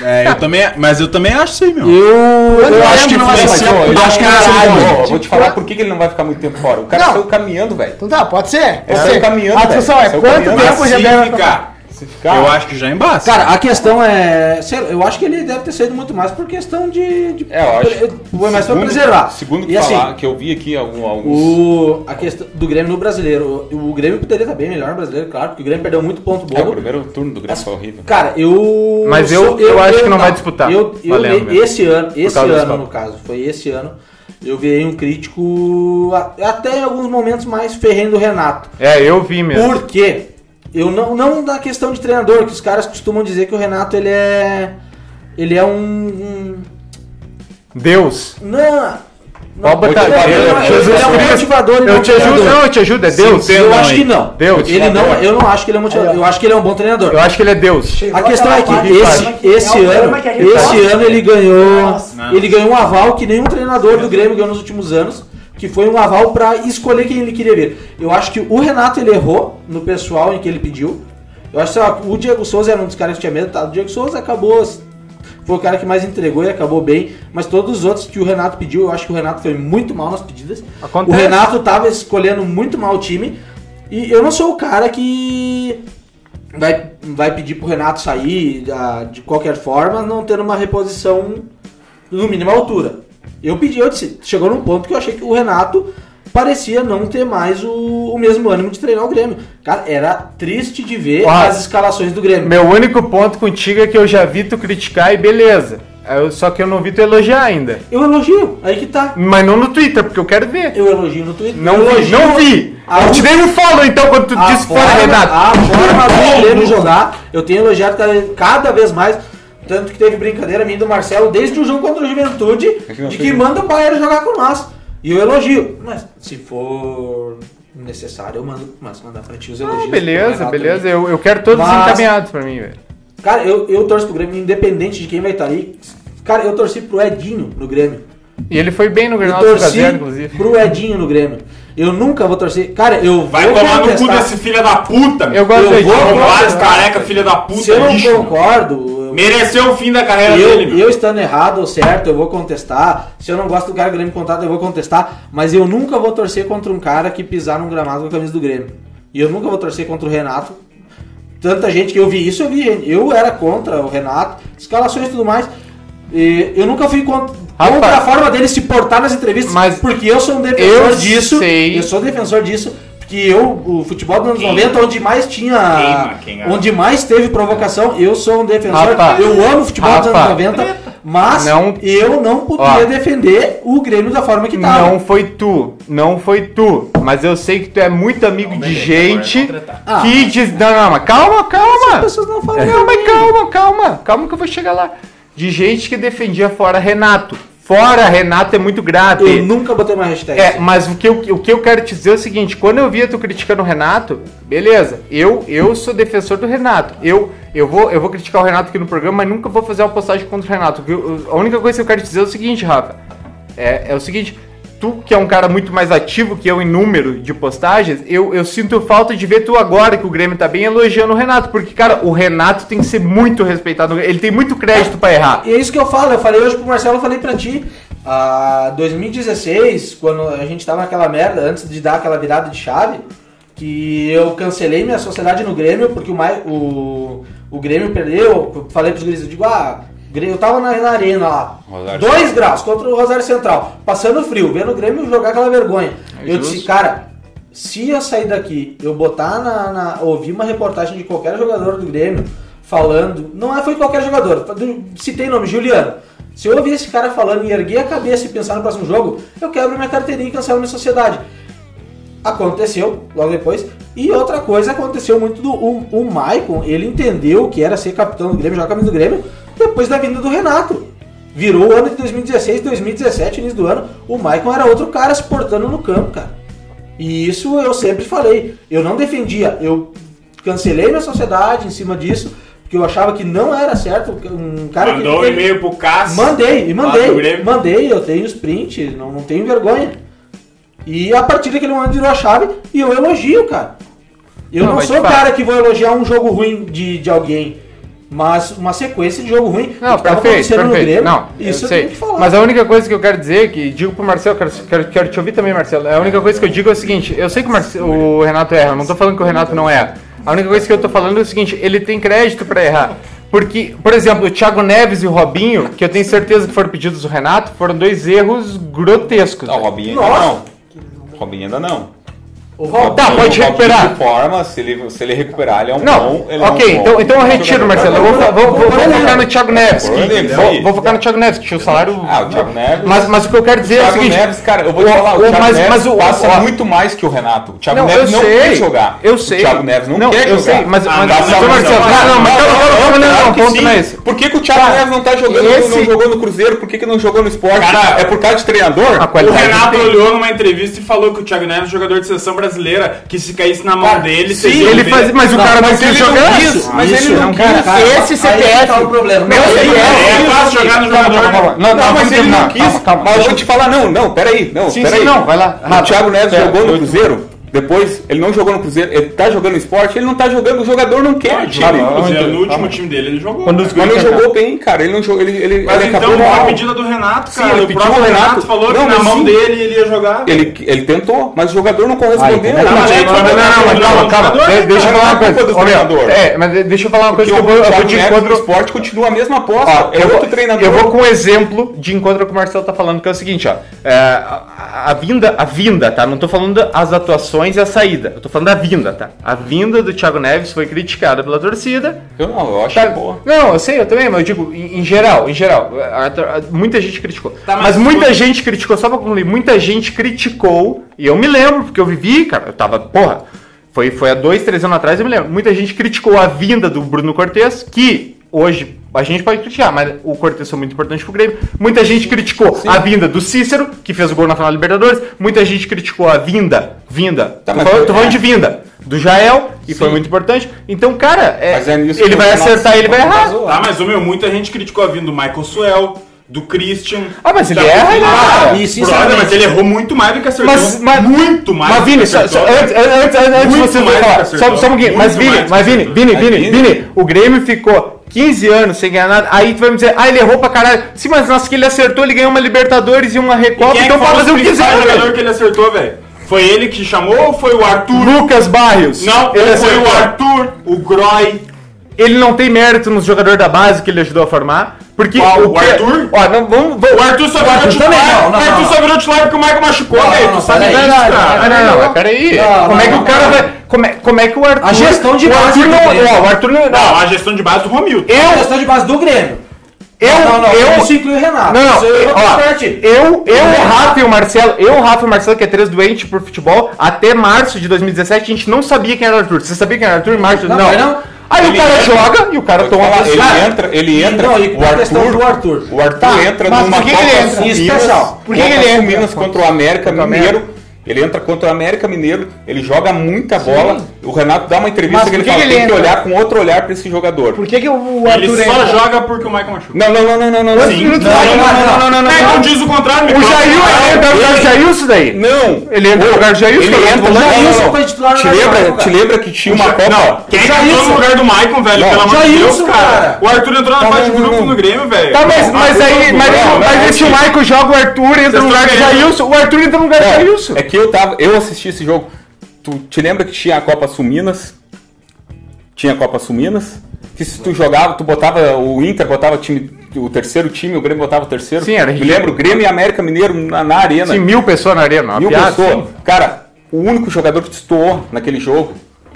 É, eu também, mas eu também acho isso aí, meu. Eu, Quanto eu acho que não influencia. ficar? Eu acho que Caralho, vou te falar por que que ele não vai ficar muito tempo fora. O cara Não. saiu caminhando, velho. Então tá, pode ser. Pode Saiu ser. caminhando, a discussão é quanto tempo o Jean-Pierre vai ficar, Se ficar, eu acho que já embaça. Cara, a questão é. Eu acho que ele deve ter saído muito mais por questão de. de É, eu acho. Foi mais pra Segundo- preservar. Segundo que e assim, falar, que eu vi aqui algum- alguns. o, a questão do Grêmio no brasileiro. O, Grêmio poderia estar bem melhor no brasileiro, claro, porque o Grêmio perdeu muito ponto É, o primeiro turno do Grêmio foi horrível. Cara, eu. Mas eu- sou- eu acho que não vai disputar. Eu, eu, esse ano, esse ano, no caso, foi esse ano, eu virei um crítico até em alguns momentos mais ferrenho do Renato. É, eu vi mesmo. Por quê? Eu não, não da questão de treinador, que os caras costumam dizer que o Renato ele é. Ele é um. um Deus. não. Pode botar ele, é- ele, é- Jesus ele é um Cristo. motivador Eu não te ajudo, treinador. não, eu te ajudo, é Deus. Sim, Eu Não, acho que não. Deus. Ele não, eu não acho que ele é um motivador. Eu acho que ele é um bom treinador. Eu acho que ele é Deus. A questão é que esse, esse é o ano, gente esse ano ele ganhou, ele ganhou um aval que nenhum treinador do Grêmio ganhou nos últimos anos, que foi um aval pra escolher quem ele queria ver. Eu acho que o Renato ele errou no pessoal em que ele pediu. Eu acho que lá, o Diego Souza era um dos caras que tinha medo, tá? O Diego Souza acabou foi o cara que mais entregou e acabou bem, mas todos os outros que o Renato pediu, eu acho que o Renato foi muito mal nas pedidas. Acontece. O Renato tava escolhendo muito mal o time. E eu não sou o cara que vai, vai pedir pro Renato sair ah, de qualquer forma, não tendo uma reposição no mínimo altura. Eu pedi, eu disse, chegou num ponto que eu achei que o Renato parecia não ter mais o, o mesmo ânimo de treinar o Grêmio. Cara, era triste de ver Ó, as escalações do Grêmio. Meu único ponto contigo é que eu já vi tu criticar e beleza. Eu- só que eu não vi tu elogiar ainda. Eu elogio, aí que tá. Mas não no Twitter, porque eu quero ver. Eu elogio no Twitter. Não vi, elogio não vi. a Eu te dei um follow então quando tu a disse fora, forma, Renato. a forma do Grêmio jogar, eu tenho elogiado cada, cada vez mais. Tanto que teve brincadeira minha e do Marcelo desde o jogo contra o Juventude, É que de que manda o Bayern jogar com nós. E eu elogio. Mas se for necessário, eu mando mas mandar pra ti os elogios. Ah, pro beleza, Renato beleza. Eu, eu quero todos Mas- encaminhados pra mim, velho. Cara, eu, eu torço pro Grêmio, independente de quem vai estar ali. Cara, eu torci pro Edinho no Grêmio. E ele foi bem no Eu Grenal do torci Caseiro, inclusive. pro Edinho no Grêmio. Eu nunca vou torcer. Cara, eu Vai vou tomar no cu contestar. desse filho da puta. Eu gosto Eu do vou- Edinho. Vários careca, filho da puta, Se eu não lixo. concordo, eu- Mereceu o fim da carreira eu, dele, meu. eu estando errado ou certo, eu vou contestar. Se eu não gosto do cara que o Grêmio contrata, eu vou contestar. Mas eu nunca vou torcer contra um cara que pisar num gramado com a camisa do Grêmio. E eu nunca vou torcer contra o Renato. Tanta gente que eu vi isso, eu vi gente. Eu era contra o Renato, escalações e tudo mais. E eu nunca fui contra, Rapaz. contra a forma dele se portar nas entrevistas, Mas porque eu sou um defensor eu disso. sei. Eu sou defensor disso. Porque eu, o futebol dos anos Queima. 90, onde mais tinha. Queima, queima. onde mais teve provocação, eu sou um defensor. Rafa. eu amo o futebol dos Rafa. anos 90, mas Não- eu não podia Ó. defender o Grêmio da forma que tava. Não foi tu, não foi tu. Mas eu sei que tu é muito amigo de gente Ah, que diz. Não, não, mas calma, As calma. pessoas não falam. Não, mas calma, calma. Calma que eu vou chegar lá. De gente que defendia fora Renato. Fora Renato é muito grave. Eu nunca botei uma hashtag. É, mas o que, eu, o que eu quero te dizer é o seguinte, quando eu via tu criticando o Renato, beleza, eu, eu sou defensor do Renato. Eu, eu, vou, eu vou criticar o Renato aqui no programa, mas nunca vou fazer uma postagem contra o Renato. A única coisa que eu quero te dizer é o seguinte, Rafa. É, é o seguinte, tu que é um cara muito mais ativo que eu em número de postagens, eu, eu sinto falta de ver tu agora que o Grêmio tá bem elogiando o Renato. Porque, cara, o Renato tem que ser muito respeitado. Ele tem muito crédito pra errar. E é isso que eu falo, eu falei hoje pro Marcelo, eu falei pra ti. Ah, 2016, quando a gente tava naquela merda, antes de dar aquela virada de chave, que eu cancelei minha sociedade no Grêmio, porque o, o, o Grêmio perdeu, eu falei pros guris, eu digo, ah, eu tava na, na arena lá, Rosário 2 graus contra o Rosário Central, passando frio, vendo o Grêmio jogar aquela vergonha. É eu justo. disse, cara, se eu sair daqui, eu botar na, na- ouvir uma reportagem de qualquer jogador do Grêmio falando, não é foi qualquer jogador, do- citei nome, Juliano. Se eu ouvir esse cara falando e erguer a cabeça e pensar no próximo jogo, eu quebro minha carteirinha e cancelo minha sociedade. Aconteceu logo depois. E outra coisa aconteceu muito do o, o Maicon, ele entendeu que era ser capitão do Grêmio, jogar camisa do Grêmio, depois da vinda do Renato. Virou o ano de 2016, 2017, início do ano, o Maicon era outro cara se portando no campo, cara. E isso eu sempre falei. Eu não defendia, eu cancelei minha sociedade em cima disso, porque eu achava que não era certo. Um cara Mandou um que. e-mail pro Cássio. Mandei, e mandei. Mandei, eu tenho os prints, não, não tenho vergonha. E a partir daquele momento virou a chave e eu elogio, cara. Eu Não, não, sou o cara que vou elogiar um jogo ruim de, de alguém, mas uma sequência de jogo ruim. Não, o que perfeito, acontecendo no perfeito. Grêmio, Não, isso eu eu sei. tenho que falar. Mas a única coisa que eu quero dizer, que digo pro Marcelo, quero, quero, quero te ouvir também, Marcelo. A única coisa que eu digo é o seguinte: eu sei que o, Marce- o Renato erra, eu não tô falando que o Renato não erra. A única coisa que eu tô falando é o seguinte: ele tem crédito pra errar. Porque, por exemplo, o Thiago Neves e o Robinho, que eu tenho certeza que foram pedidos do Renato, foram dois erros grotescos. Não, o. Robinho ainda Nossa. não. Robinho ainda não. O Tá, pode O Robinho recuperar. De forma, se ele, se ele recuperar, ele é um Não, bom. Ele é ok, um bom então, então eu retiro. Marcelo. Eu vou, vou, vou, vou focar no Thiago Neves. Que- vou, vou focar no Thiago Neves, que tinha o salário. Ah, o Thiago Neves. Mas, mas o que eu quero dizer é o Thiago seguinte: Neves, cara, eu vou te o- falar, o, o- Thiago mas- Neves mas o- passa ó, muito mais que o Renato. O Thiago Não, Neves não sei, quer jogar. eu sei. O Thiago Neves não, Não, quer eu jogar. sei, mas- Ah, mas- não, mas, Marcelo, não, não, não, mas calma, não, não, que ponto não é esse. Por que, que o Thiago Neves não tá jogando, não jogou no Cruzeiro? Por que, que não jogou no esporte? É por causa de treinador? O Renato olhou numa entrevista e falou que o Thiago Neves é jogador de seleção brasileira. Brasileira que se caísse na mão dele, vocês Sim, ele ver. faz, mas o Não, cara não quis ele não jogar. quis, mas isso, ele não não, quis. cara, cara, Esse CPF. tá o problema. Meu Não, CPF. é fácil jogar no Calma, jogador. calma, calma. Não, Não, não, mas ele não quis. Calma, calma. Mas eu vou te falar, não, não, peraí. Não, Sim, peraí. sim, não, vai lá. O. Thiago Neves jogou no Cruzeiro, depois ele não jogou no Cruzeiro, ele tá jogando no esporte, ele não tá jogando, o jogador não quer, time. Calma, No Cruzeiro, último time dele, ele jogou. Quando os Mas não Cantar. jogou bem, cara. Ele não jogou, ele, ele, Mas ele então foi a pedida do Renato, Sim, cara. ele o pediu próprio o Renato, Renato. falou Não, que na mão sim. dele ele ia jogar. Ele, ele tentou, mas o jogador não correspondeu. Não, Não, mas não, não, não, não, o mas calma, calma. Deixa eu falar uma não coisa. culpa do Ô, meu, treinador. É, mas deixa eu falar uma coisa que eu vou, o eu vou Thiago de encontro. esporte continua a mesma aposta. É eu, outro vou, treinador. eu vou com um exemplo de encontro que o Marcelo tá falando, que é o seguinte, ó. É, a, a vinda, a vinda, tá? Não tô falando as atuações e a saída. Eu tô falando da vinda, tá? A vinda do Thiago Neves foi criticada pela torcida. Eu não, eu acho Tá, boa. não, eu sei, eu também, mas eu digo, em, em geral, em geral, a- a- a- muita gente criticou. Tá, mas mas muita tu- gente criticou, só pra concluir, muita gente criticou, e eu me lembro, porque eu vivi, cara, eu tava, porra, foi, foi há dois, três anos atrás, eu me lembro. Muita gente criticou a vinda do Bruno Cortes, que hoje a gente pode criticar, mas o Cortes foi muito importante pro Grêmio. Muita gente criticou a vinda do Cícero, que fez o gol na final da Libertadores. Muita gente criticou a vinda, vinda, Tá, tô, falando, tô falando é. de vinda, do Jael, e foi Sim. muito importante. Então, cara, é, é ele vai acertar, ele vai errar. Tá, mas, meu, muita gente criticou a vinda do Michael Suel, do Christian. Ah, mas ele da- erra, ele Ah, erra. E, sinceramente, mas ele errou muito mais do que acertou. Mas, mas, muito mais Mas do que Vini, só, acertou. só, antes, antes, antes, você falar, só, só um pouquinho. Mas Vini, mas Vini, Vini, Vini- Vini, o Grêmio ficou 15 anos sem ganhar nada. Aí tu vai me dizer, ah, ele errou pra caralho. Sim, mas nossa, que ele acertou, ele ganhou uma Libertadores e uma Recopa, Quem é então pode fazer o que quiser. principal jogador que ele acertou, velho? Foi ele que chamou ou foi o Arthur? Lucas Barrios. Não, ele foi acertou. o Arthur, o Groy. Ele não tem mérito nos jogadores da base que ele ajudou a formar. Porque Qual? O que- Arthur? Ó, não, vamos, vamos, O Arthur só virou Arthur titular. não, não, o Arthur não. só virou titular porque o Michael machucou, Não, velho. não, Tu não, sabe disso, cara. não, não, mas peraí. Não, como é que não, o cara não. vai. Como é, como é que o Arthur. A gestão de o base Arthur do não. Ó, o Arthur não. Não, a gestão de base do Romildo. a Eu. questão de base do Grêmio. Eu, não, não, eu, isso inclui o Renato. Não, não, Isso é ó, eu, eu, o Rafa e o Marcelo, eu, o Rafa e o Marcelo, que é três doente por futebol, até março de 2017 a gente não sabia quem era o Arthur. Você sabia quem era o Arthur em março? Não, não. Aí Ele o cara entra- joga e o cara toma falar, ele Cara, entra, ele entra, não, e o Arthur, do Arthur. o Arthur Tá, entra numa por que Copa ele entra? Em Minas, especial. Por que ele entra? Minas contra o América Contra o Mineiro. Ele entra contra o América Mineiro, ele joga muita bola. O Renato dá uma entrevista Mas que ele que fala que que ele tem que entra? olhar com outro olhar pra esse jogador. Por que, que o Ele Arthur só entra? joga porque o Michael machucou. Não, não, não, não, não, não. não. Sim. Não, não, não, não, não, não, É, não. diz o contrário. me O. Jair entra no lugar do Jailson daí. Não. Ele entra no lugar do Jailson. Ele que é entra, não. foi titular no Te lembra, te lembra que tinha uma Copa? Não, quem é que entrou no lugar do Maicon, velho? Não, Pelo amor de Deus, Jailson, cara. O Arthur entrou na Não, fase de não, grupo não. no Grêmio, velho. Tá, mas, mas aí, mas, Não, não, mas não, aí se o. Michael joga o Arthur e entra no lugar do Jailson, o Arthur entra no lugar do Jailson. Que eu tava, eu assisti esse jogo. Tu te lembra que tinha a Copa Suminas? Tinha a Copa Suminas? Que se tu jogava, tu botava o Inter, botava time, o terceiro time, o Grêmio botava o terceiro. Sim, era Me lembro, Grêmio e América Mineiro na, na arena. Sim, mil pessoas na arena, Mil piada. pessoas. sim. Cara, o único jogador que destoou naquele jogo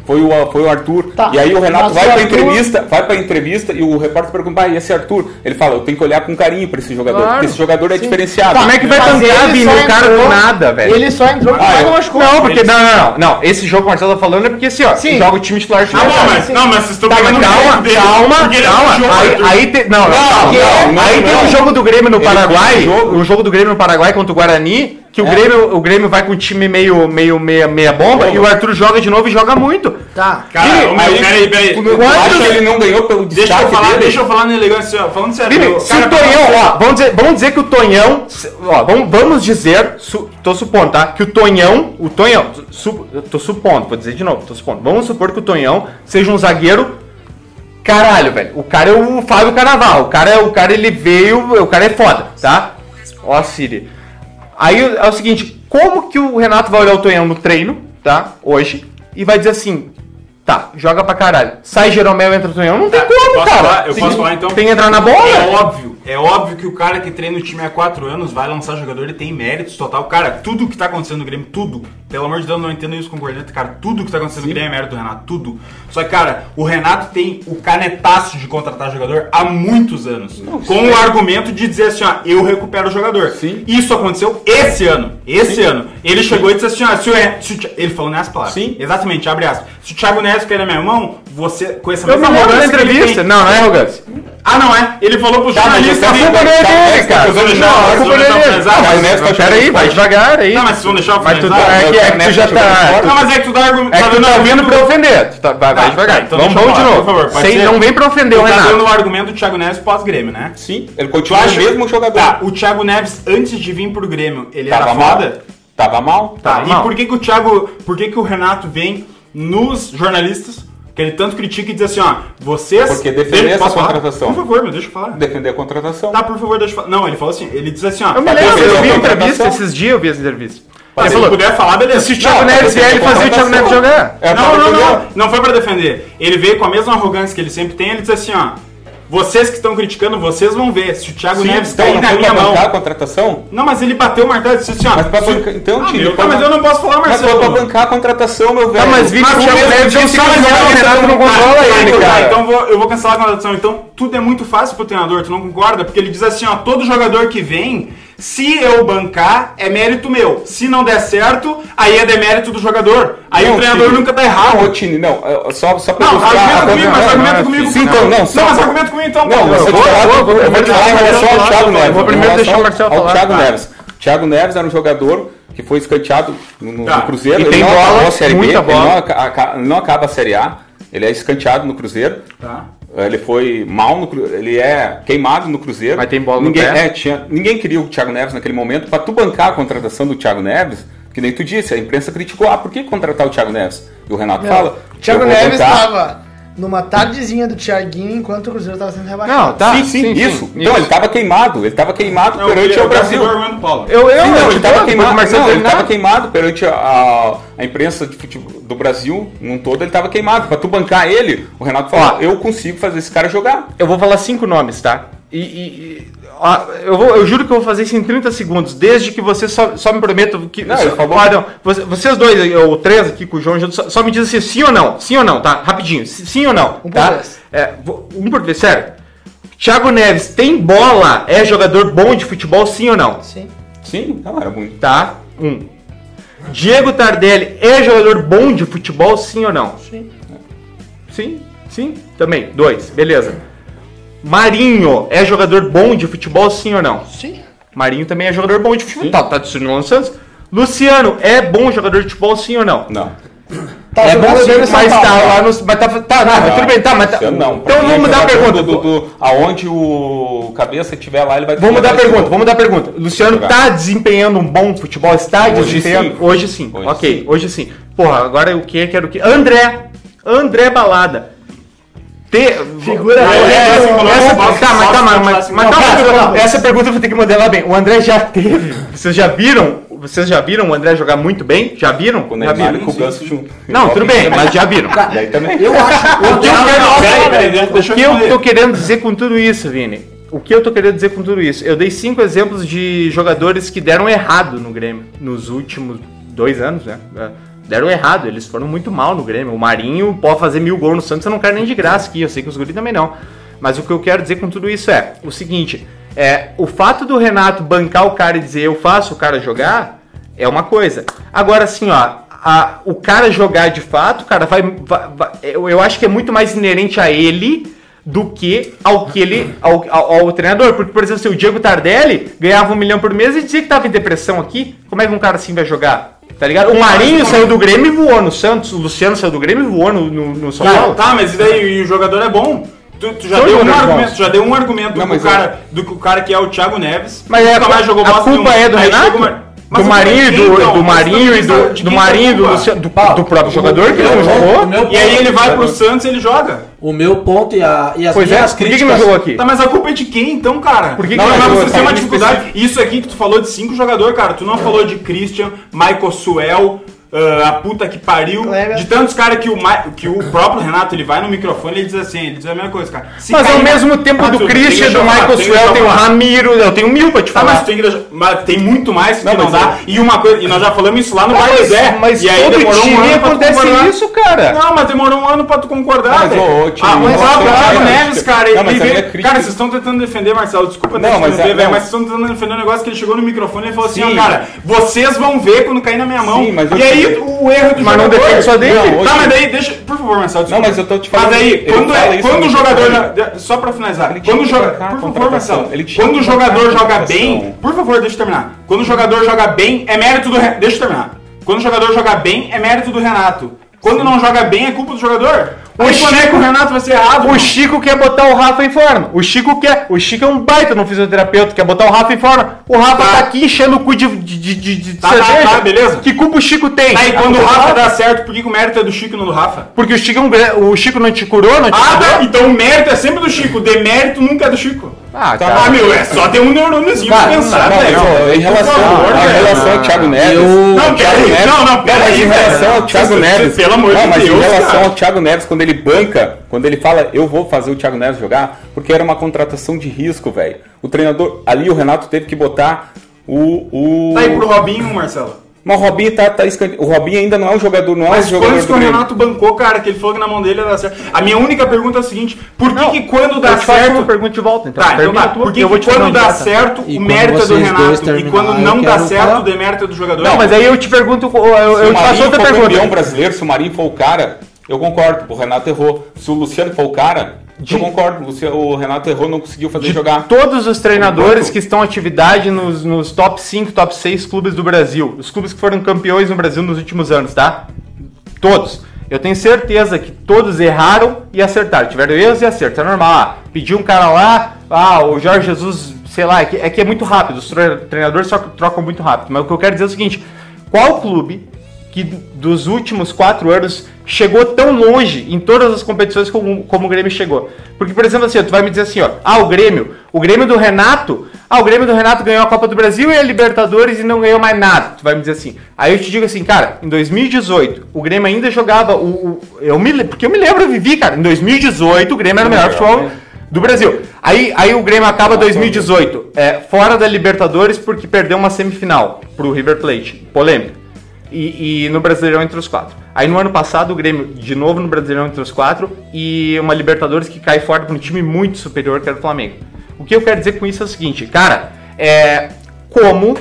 foi o, foi o Arthur. Tá, E aí o Renato mas vai Arthur- entrevista, vai pra entrevista e o repórter pergunta, ah, e esse Arthur? Ele fala, eu tenho que olhar com carinho pra esse jogador, Claro. porque esse jogador é diferenciado. Como é que vai tancar, Vini, o cara do entrou- nada, velho? Ele só entrou porque Ah, o Michael eu- machucou. Não, porque não, não, não, não. Esse jogo que o Marcelo tá falando é porque assim, ó, Sim. joga o time titular Ah, bom, mas, não, mas vocês estão Tá, mas pegando o calma, dele, calma, porque ele calma. Aí, aí te- não, não, Não, calma. não, não, aí não. tem o jogo do Grêmio no Paraguai, o jogo do Grêmio no Paraguai contra o Guarani, que o, Grêmio, o Grêmio vai com o time meio, meio meia, meia bomba e o Arthur joga de novo e joga muito. Tá. Cara, ô, meu, aí- peraí, ele não ganhou pelo Deixa eu falar, dele? deixa eu falar na elegância, ó, falando sério. Eu- se cara, o Tonhão, ó, vamos dizer, vamos dizer que o Tonhão, ó, vamos, vamos dizer, su, tô supondo, tá? Que o Tonhão, o Tonhão, su, tô supondo, vou dizer de novo, tô supondo. Vamos supor que o Tonhão seja um zagueiro Caralho, velho. O cara é o Fábio Carnaval. O cara é o cara ele veio, o cara é foda, tá? Ó, Siri. Aí é o seguinte, como que o Renato vai olhar o Tonhão no treino, tá? Hoje e vai dizer assim: "Tá, joga pra caralho. Sai Jeromel, entra o Tonhão". Não tem Tá, como, eu cara. falar? Eu posso falar, então? Tem que entrar na É bola. óbvio, é óbvio que o cara que treina o time há 4 anos vai lançar jogador, ele tem méritos total. Cara, tudo que tá acontecendo no Grêmio, tudo. Pelo amor de Deus, não entendo isso com corneta, cara. Tudo que tá acontecendo no Grêmio é mérito do Renato, tudo. Só que, cara, o Renato tem o canetaço de contratar jogador há muitos anos. com o argumento de dizer assim, ó, eu recupero o jogador. Sim. Isso aconteceu esse ano. Esse ano. Ele chegou e disse assim, ó, se o, se o ele falou nessas palavras. Sim. Exatamente, abre aspas. Se o Thiago Neves cair na minha mão, você, com essa Eu me mesma da arrogância que ele entrevista. tem- Não, não é arrogância. Ah, não é? Ele falou pro jornalista... A culpa não é dele, cara. Não, Não, a culpa não é dele. Não, Mas, mas- mas peraí, vai devagar aí. Não, mas vocês vão deixar eu Mas tu, finalizar? é que, é que tu já tá. Não, mas é que tu dá argumento... É que tu tá vindo pra ofender. Tu tá- vai, vai Tá, devagar. tá, então vamos deixa eu vamos de falar, novo. por favor, pode Sem, ser? não vem pra ofender o tá dando o Renato. argumento do Thiago Neves pós-Grêmio, né? Sim, ele continua o mesmo jogador. Tá, o Thiago Neves, antes de vir pro Grêmio, ele era foda? Tava mal. Tá, Tava e mal. por que que o Thiago, por que que o Renato vem nos jornalistas, que ele tanto critica e diz assim, ó, vocês... Porque defender essa contratação. Por favor, me deixa eu falar. Defender a contratação. Tá, por favor, deixa eu falar. Não, ele falou assim, ele diz assim, ó... Eu me "Pra lembro, eu vi a entrevista esses dias, eu vi essa entrevista. Tá, Ele se ele falou, puder falar, beleza. se o Thiago Não, Neves vier, ele fazia o Thiago Neves jogar. É não, não, defender. não, não foi pra defender. Ele veio com a mesma arrogância que ele sempre tem, ele diz assim, ó, vocês que estão criticando, vocês vão ver, se o Thiago Sim, Neves então, cair não na minha mão... bancar a contratação? Não, mas ele bateu o martelo e disse assim, ó... Mas pra se- bancar- então, ah, pra tá, mas eu não posso falar, Mas Marcelo. foi pra bancar a contratação, meu velho. Tá, mas Vini, Mas o Thiago Neves mas zero, não, o Renato não tá, controla tá, ele, então, tá, cara. Então vou- eu vou cancelar a contratação. Então tudo é muito fácil pro treinador, tu não concorda? Porque ele diz assim, ó, todo jogador que vem, se eu bancar, é mérito meu. Se não der certo, aí é demérito do jogador. Aí Não, o treinador nunca tá Não, errado. ô, Tini, não, é, só, só pra Não, argumenta comigo, mas não, argumenta não, comigo. Sim, então, não, Não, mas argumenta comigo então. Não, eu vou- te falar, eu vou- te falar em deixar o relação ao Marcelo Thiago Neves. vou primeiro deixar o Marcelo falar. Thiago Tá. Neves. Thiago Neves era um jogador que foi escanteado no, Tá. no Cruzeiro. E ele tem não bola, acabou a Série B, ele não, ele não acaba a Série A. Ele é escanteado no Cruzeiro. Tá. Ele foi mal no ele é queimado no Cruzeiro. Mas tem bola no ninguém, pé. é, tinha, ninguém queria o Thiago Neves naquele momento. Pra tu bancar a contratação do Thiago Neves, que nem tu disse, a imprensa criticou, ah, por que contratar o Thiago Neves? E o Renato fala, Thiago Neves bancar- estava numa tardezinha do Thiaguinho enquanto o Cruzeiro estava sendo rebaixado. Não, tá. sim, sim, sim, isso. sim, então isso. ele tava queimado, ele tava queimado Não, perante eu o Brasil. saber o argumento do Paulo. Eu, eu, Sim, não, ele estava queimado, Marcelo não, ele tava queimado perante a, a, a imprensa de futebol do Brasil num todo, ele estava queimado. Pra tu bancar ele, o Renato falou, Ó. eu consigo fazer esse cara jogar. Eu vou falar cinco nomes, tá? E, e- e- ó, eu, vou, eu juro que eu vou fazer isso em 30 segundos, desde que você só, só me prometam que. Não, só, falou- Ah, não, você- vocês dois, ou três aqui com o João só, só me dizem assim, sim ou não? Sim ou não, tá? Rapidinho, sim ou não? Um por tá? vez. É, vou- um por vez, sério. Thiago Neves tem bola, é jogador bom de futebol, sim ou não? Sim. Sim, não, era muito. Tá? Um. Diego Tardelli é jogador bom de futebol, sim ou não? Sim. Sim, sim, também. Dois, beleza. Marinho é jogador bom de futebol, sim ou não? Sim. Marinho também é jogador bom de futebol. Tá, tá destruindo o Santos. Luciano é bom jogador de futebol, sim ou não? Não. Tá é bom, São mas tá Paulo. lá no. Mas tá, tá, não, mas tudo bem, tá, mas tá. Não. Então vamos mudar a pergunta. Do, do, aonde o cabeça estiver lá, ele vai Vamos mudar a pergunta, vamos mudar a pergunta. Luciano Jogar. tá desempenhando um bom futebol? Está Hoje desempenhando? sim. Hoje sim. Hoje ok, sim. hoje sim. Porra, agora o que? Quero o que? André. André Balada. Te... Figura É, é, Assim, essa, mas, mas, pergunta eu vou ter que modelar bem. O André já teve. Vocês já viram? Vocês já viram o André jogar muito bem? Já viram? Com o Já Neymar e viram? com o Ganso junto. Não, tudo bem, mas já viram. Eu acho. O que eu tô querendo dizer com tudo isso, Vini? O que eu tô querendo dizer com tudo isso? Eu dei cinco exemplos de jogadores que deram errado no Grêmio nos últimos dois anos, né? Deram errado, eles foram muito mal no Grêmio. O Marinho pode fazer mil gols no Santos, eu não quero nem de graça aqui, eu sei que os guris também não. Mas o que eu quero dizer com tudo isso é o seguinte: é, o fato do Renato bancar o cara e dizer eu faço o cara jogar é uma coisa. Agora, assim, ó, a- o cara jogar de fato, cara, vai, vai- vai- eu, eu acho que é muito mais inerente a ele do que ao que ele ao, ao- ao treinador. Porque, por exemplo, se o Diego Tardelli ganhava um milhão por mês e dizia que tava em depressão aqui, como é que um cara assim vai jogar? Tá ligado? O Marinho saiu do Grêmio e voou no Santos, o Luciano saiu do Grêmio e voou no, no, no São Paulo. tá, mas e daí e o jogador é bom? Tu, tu já deu um argumento, já deu um argumento Não, do, que mas o cara, do que o cara que é o Thiago Neves. Mas é, nunca mais jogou a culpa nenhuma. é do Aí Renato? chega uma- Mas do é Marinho, do, então? do Marinho e do, do que é a Marinho e do? Luciano, do, Paulo, do próprio jogador que não jogou. ponto- E aí ele vai pro Santos e ele joga. O meu ponto e, a, e as Pois é, minhas por que, que críticas... não jogou aqui? Tá, mas a culpa é de quem então, cara? Por que que não, não jogou? você tem uma Tá, dificuldade. Isso aqui que tu falou de cinco jogadores, cara. Tu não falou de Christian, Michael Suel, ah, a puta que pariu. Kleber. De tantos caras que o, que o próprio Renato ele vai no microfone e ele diz assim: ele diz a mesma coisa, cara. Se Mas ao mesmo tempo Ah, do Christian, do falar, Michael eu tem o falar. Ramiro, eu tenho mil pra te Tá, mas, falar. tem que mas tem muito mais que Não, não, dá. E uma coisa, e nós já falamos isso lá no Bar Mas, Zé. mas e aí todo demorou um ano acontece isso, cara. Não, mas demorou um ano pra tu concordar, Mas, ô, ô, ah, mas a o Thiago Neves, cara, Não, ele veio... crítica- Cara, vocês estão tentando defender, Marcelo, desculpa Não, mas mas, é- velho, não. mas vocês estão tentando defender um negócio que ele chegou no microfone e falou assim, Sim. ó, cara, vocês vão ver quando cair na minha mão. Sim, mas eu daí o erro do Mas não depende só dele. Não, Tá, mas daí, deixa, por favor, Marcelo. Não, desculpa. mas eu tô te falando. Mas aí, ele quando, é, quando o jogador. Só pra finalizar. Quando o que jogador. bancar a Por favor. Marcelo. Quando o jogador joga bem. Por favor, deixa eu terminar. Quando o jogador joga bem, é mérito do. Deixa eu terminar. Quando o jogador joga bem, é mérito do Renato. Quando não joga bem, é culpa do jogador. O Aí é Chico- que o Renato vai ser errado? O mano? Chico quer botar o Rafa em forma. O Chico quer. O Chico é um baita no fisioterapeuta, quer botar o Rafa em forma. O Rafa tá, Tá. aqui enchendo o cu de, de, de, de- de Tá, tá, tá, beleza. Que culpa o Chico tem? Aí A quando o Rafa do dá certo, por que, que o mérito é do Chico e não do Rafa? Porque o Chico, é um o Chico não te curou, não te Ah, curou? tá. Então o mérito é sempre do Chico. O demérito nunca é do Chico. Ah, Ah, cara. meu, é só ter um neurôniozinho pra Cara, pensar, Não, velho. ó, em relação, favor, em velho. relação ao Thiago Neves. Eu- Não, Thiago peraí, Neves- não, não, peraí, mas em velho. relação ao Thiago Neves. pelo amor não, de mas Deus, em relação cara. ao Thiago Neves, quando ele banca, quando ele fala, eu vou fazer o Thiago Neves jogar, porque era uma contratação de risco, velho. O treinador, ali o Renato teve que botar o. o... Tá aí pro Robinho, Marcelo. Mas o Robinho tá, tá escante- O Robinho ainda não é um jogador, não é um Mas jogador quantos que o. Renato bancou, cara, que ele falou que na mão dele ia dar certo? A minha única pergunta é a seguinte: por que, Não, que quando dá eu te faço certo. uma pergunta de volta, então. Tá, então tá. Por que, eu te quando dá certo, E o mérito é do Renato? E quando eu não dá certo, falar. o demérito é do jogador? Não, mas aí eu te pergunto, eu, eu, Se eu o te faço Marinho outra for campeão pergunta. brasileiro, se o Marinho for o cara, eu concordo, o Renato errou. Se o Luciano for o cara, eu concordo, o Renato errou, não conseguiu fazer jogar. Todos os treinadores que estão em atividade nos, nos top 5, top 6 clubes do Brasil. Os clubes que foram campeões no Brasil nos últimos anos, tá? Todos. Eu tenho certeza que todos erraram e acertaram. Tiveram erros e acertos. É normal. Ah, pediu um cara lá, ah, o Jorge Jesus, sei lá, é que é, que é muito rápido. Os tre- treinadores só trocam muito rápido. Mas o que eu quero dizer é o seguinte: qual clube que dos últimos quatro anos chegou tão longe em todas as competições como, como o Grêmio chegou. Porque, por exemplo, assim, ó, tu vai me dizer assim, ó, ah, o Grêmio, o Grêmio do Renato, ah, o Grêmio do Renato ganhou a Copa do Brasil e a Libertadores e não ganhou mais nada. Tu vai me dizer assim. Aí eu te digo assim, cara, em 2018, o Grêmio ainda jogava o, o- eu me, porque eu me lembro, eu vivi, cara, em 2018 o Grêmio era o melhor futebol do Brasil. Aí, aí o Grêmio acaba 2018 é, fora da Libertadores porque perdeu uma semifinal pro River Plate, polêmica. E, e no Brasileirão entre os quatro. Aí no ano passado o Grêmio, de novo no Brasileirão entre os quatro, e uma Libertadores que cai fora para um time muito superior que era o Flamengo. O que eu quero dizer com isso é o seguinte, cara, é como,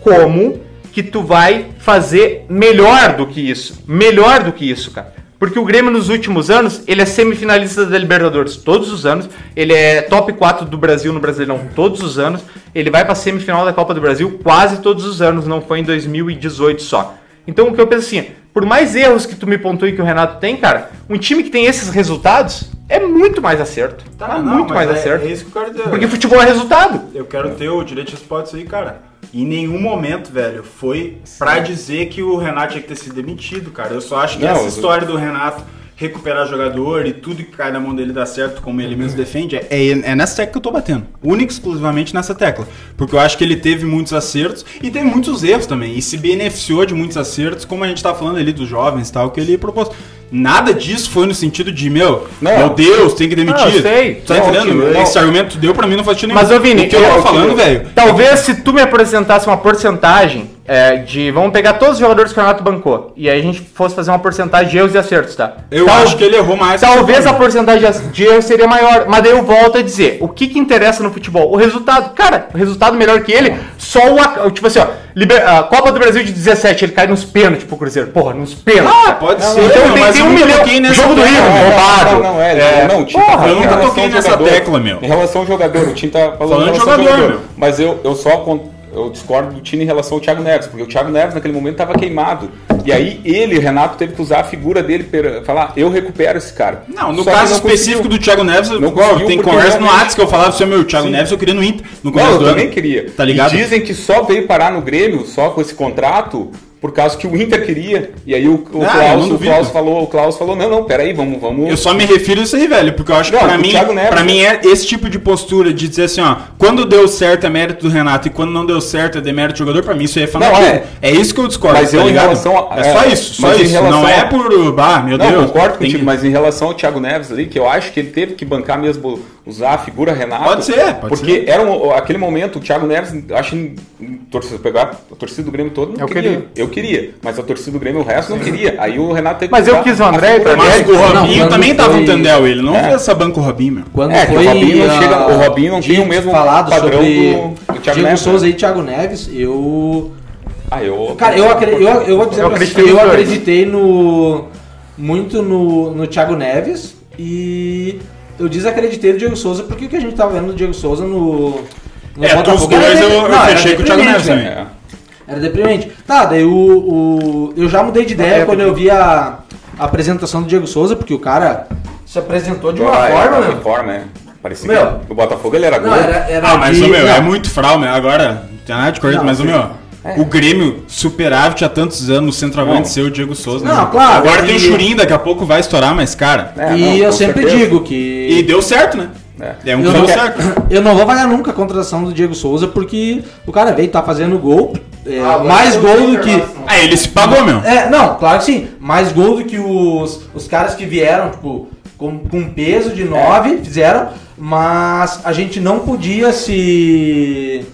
como que tu vai fazer melhor do que isso? Melhor do que isso, cara. Porque o Grêmio nos últimos anos, ele é semifinalista da Libertadores todos os anos, ele é top 4 do Brasil no Brasileirão todos os anos, ele vai pra semifinal da Copa do Brasil quase todos os anos, não foi em 2018 só. Então o que eu penso assim, por mais erros que tu me pontue que o Renato tem, cara, um time que tem esses resultados é muito mais acerto. Tá, é não, muito mais é, acerto. É isso que eu quero dizer. Porque futebol é resultado. Eu quero ter o direito de resposta aí, cara. Em nenhum momento, velho, foi pra dizer que o Renato tinha que ter sido demitido, cara. Eu só acho que Não, essa eu- história do Renato recuperar jogador e tudo que cai na mão dele dá certo, como ele mesmo defende, é, é, é nessa tecla que eu tô batendo. Única e exclusivamente nessa tecla. Porque eu acho que ele teve muitos acertos e teve muitos erros também. E se beneficiou de muitos acertos, como a gente tá falando ali dos jovens e tal, que ele propôs. Nada disso foi no sentido de, meu, Não. meu Deus, tem que demitir. Ah, eu sei. Tá Não, entendendo? tio, não. Esse argumento deu pra mim não faz sentido nenhum. Mas, ô Vini, o que eu eu- tô falando, velho, Talvez se tu me apresentasse uma porcentagem é, de. Vamos pegar todos os jogadores que o Renato bancou. E aí a gente fosse fazer uma porcentagem de erros e acertos, tá? Eu Tal- acho que ele errou mais. Talvez a porcentagem de erros seria maior, mas daí eu volto a dizer: o que, que interessa no futebol? O resultado. Cara, o resultado melhor que ele, só o. Tipo assim, ó, liber- a Copa do Brasil de 17, ele cai nos pênaltis pro Cruzeiro. Porra, nos pênaltis. Ah, pode Não, ser, Então meu, tem, mas tem um milhão. toquei nessa Jogo do Rio, roubado. Não, não, é, É, não, Tim, porra, tá eu nunca toquei nessa jogador. tecla, meu. Em relação ao jogador, o Tim tá falando, Falando jogador, jogador. meu. Mas eu, eu só eu discordo do Tino em relação ao Thiago Neves, porque o Thiago Neves naquele momento estava queimado. E aí ele, Renato, teve que usar a figura dele para falar, eu recupero esse cara. Não, no Só caso não específico do Thiago Neves, Não conseguiu tem conversa no realmente- Whats que eu falava seu meu, o Thiago Sim. Neves eu queria no Inter. No Não, eu do ano. também queria. Tá ligado? E dizem que só veio parar no Grêmio, só com esse contrato, por causa que o Inter queria. E aí o, o, Ah, eu Klaus, o. Klaus falou, o Klaus falou, não, não, peraí, vamos, vamos. Eu só me refiro a isso aí, velho, porque eu acho que Não, pra o mim, Neves- pra mim é esse tipo de postura de dizer assim, ó, quando deu certo é mérito do Renato e quando não deu certo é demérito do jogador, pra mim isso aí é fanatismo. é. é. isso que eu discordo, Mas tá eu, em ligado? relação a- é só é, isso, só isso. Não é a- por, bah, meu Não, Deus. concordo tem contigo, que- mas em relação ao Thiago Neves ali, que eu acho que ele teve que bancar mesmo, usar a figura Renato. Pode ser, pode porque era um- aquele momento, o Thiago Neves, eu acho que torcida, pegar a torcida do Grêmio todo, não Eu queria. queria. Eu queria, mas a torcida do Grêmio, o resto não queria. Aí o Renato teve Mas que eu quis o André pra Mas o Não, Robinho quando também tava foi- no Tendel, ele não É. fez essa banca o Robinho, meu. Quando É, foi o Robinho não chega- o Robinho não tem o mesmo falado padrão sobre do- do Thiago Diego Neves, Souza né? e Thiago Neves, eu Ah, eu. Cara, eu, acre- eu, eu vou dizer Eu pra vocês, acreditei eu nos dois. acreditei no. muito no, no Thiago Neves e eu desacreditei no Diego Souza porque o que a gente tava vendo do Diego Souza no. no É, dos Botafogo era dois de- eu, eu não, era fechei com o Thiago deprimente, Neves também. É. Era deprimente. Tá, daí o, o- eu já mudei de ideia quando eu vi a, a apresentação do Diego Souza, porque o cara se apresentou de uma Ah, é, forma, de né? forma, é. Parecia Meu. que o Botafogo ele era Não, gol. era, era Ah, mas de- o meu, não, é muito fral, meu. Agora, não tem nada de correto, Não, mas o sim. Meu. O Grêmio superávit há tantos anos, o centroavante ser o Diego Souza. Não, né? claro, Agora e- tem o Churinho, daqui a pouco vai estourar, mas, cara. É, e não, eu sempre certeza. digo que. E deu certo, né? É. É um Eu que não, deu certo. eu não vou valer nunca a contratação do Diego Souza, porque o cara veio, tá fazendo gol, é, Ah, mais gol do que. Ah, ele se pagou, meu. É, não, claro que sim. Mais gol do que os, os caras que vieram, tipo, com, com peso de 9, fizeram, mas a gente não podia se.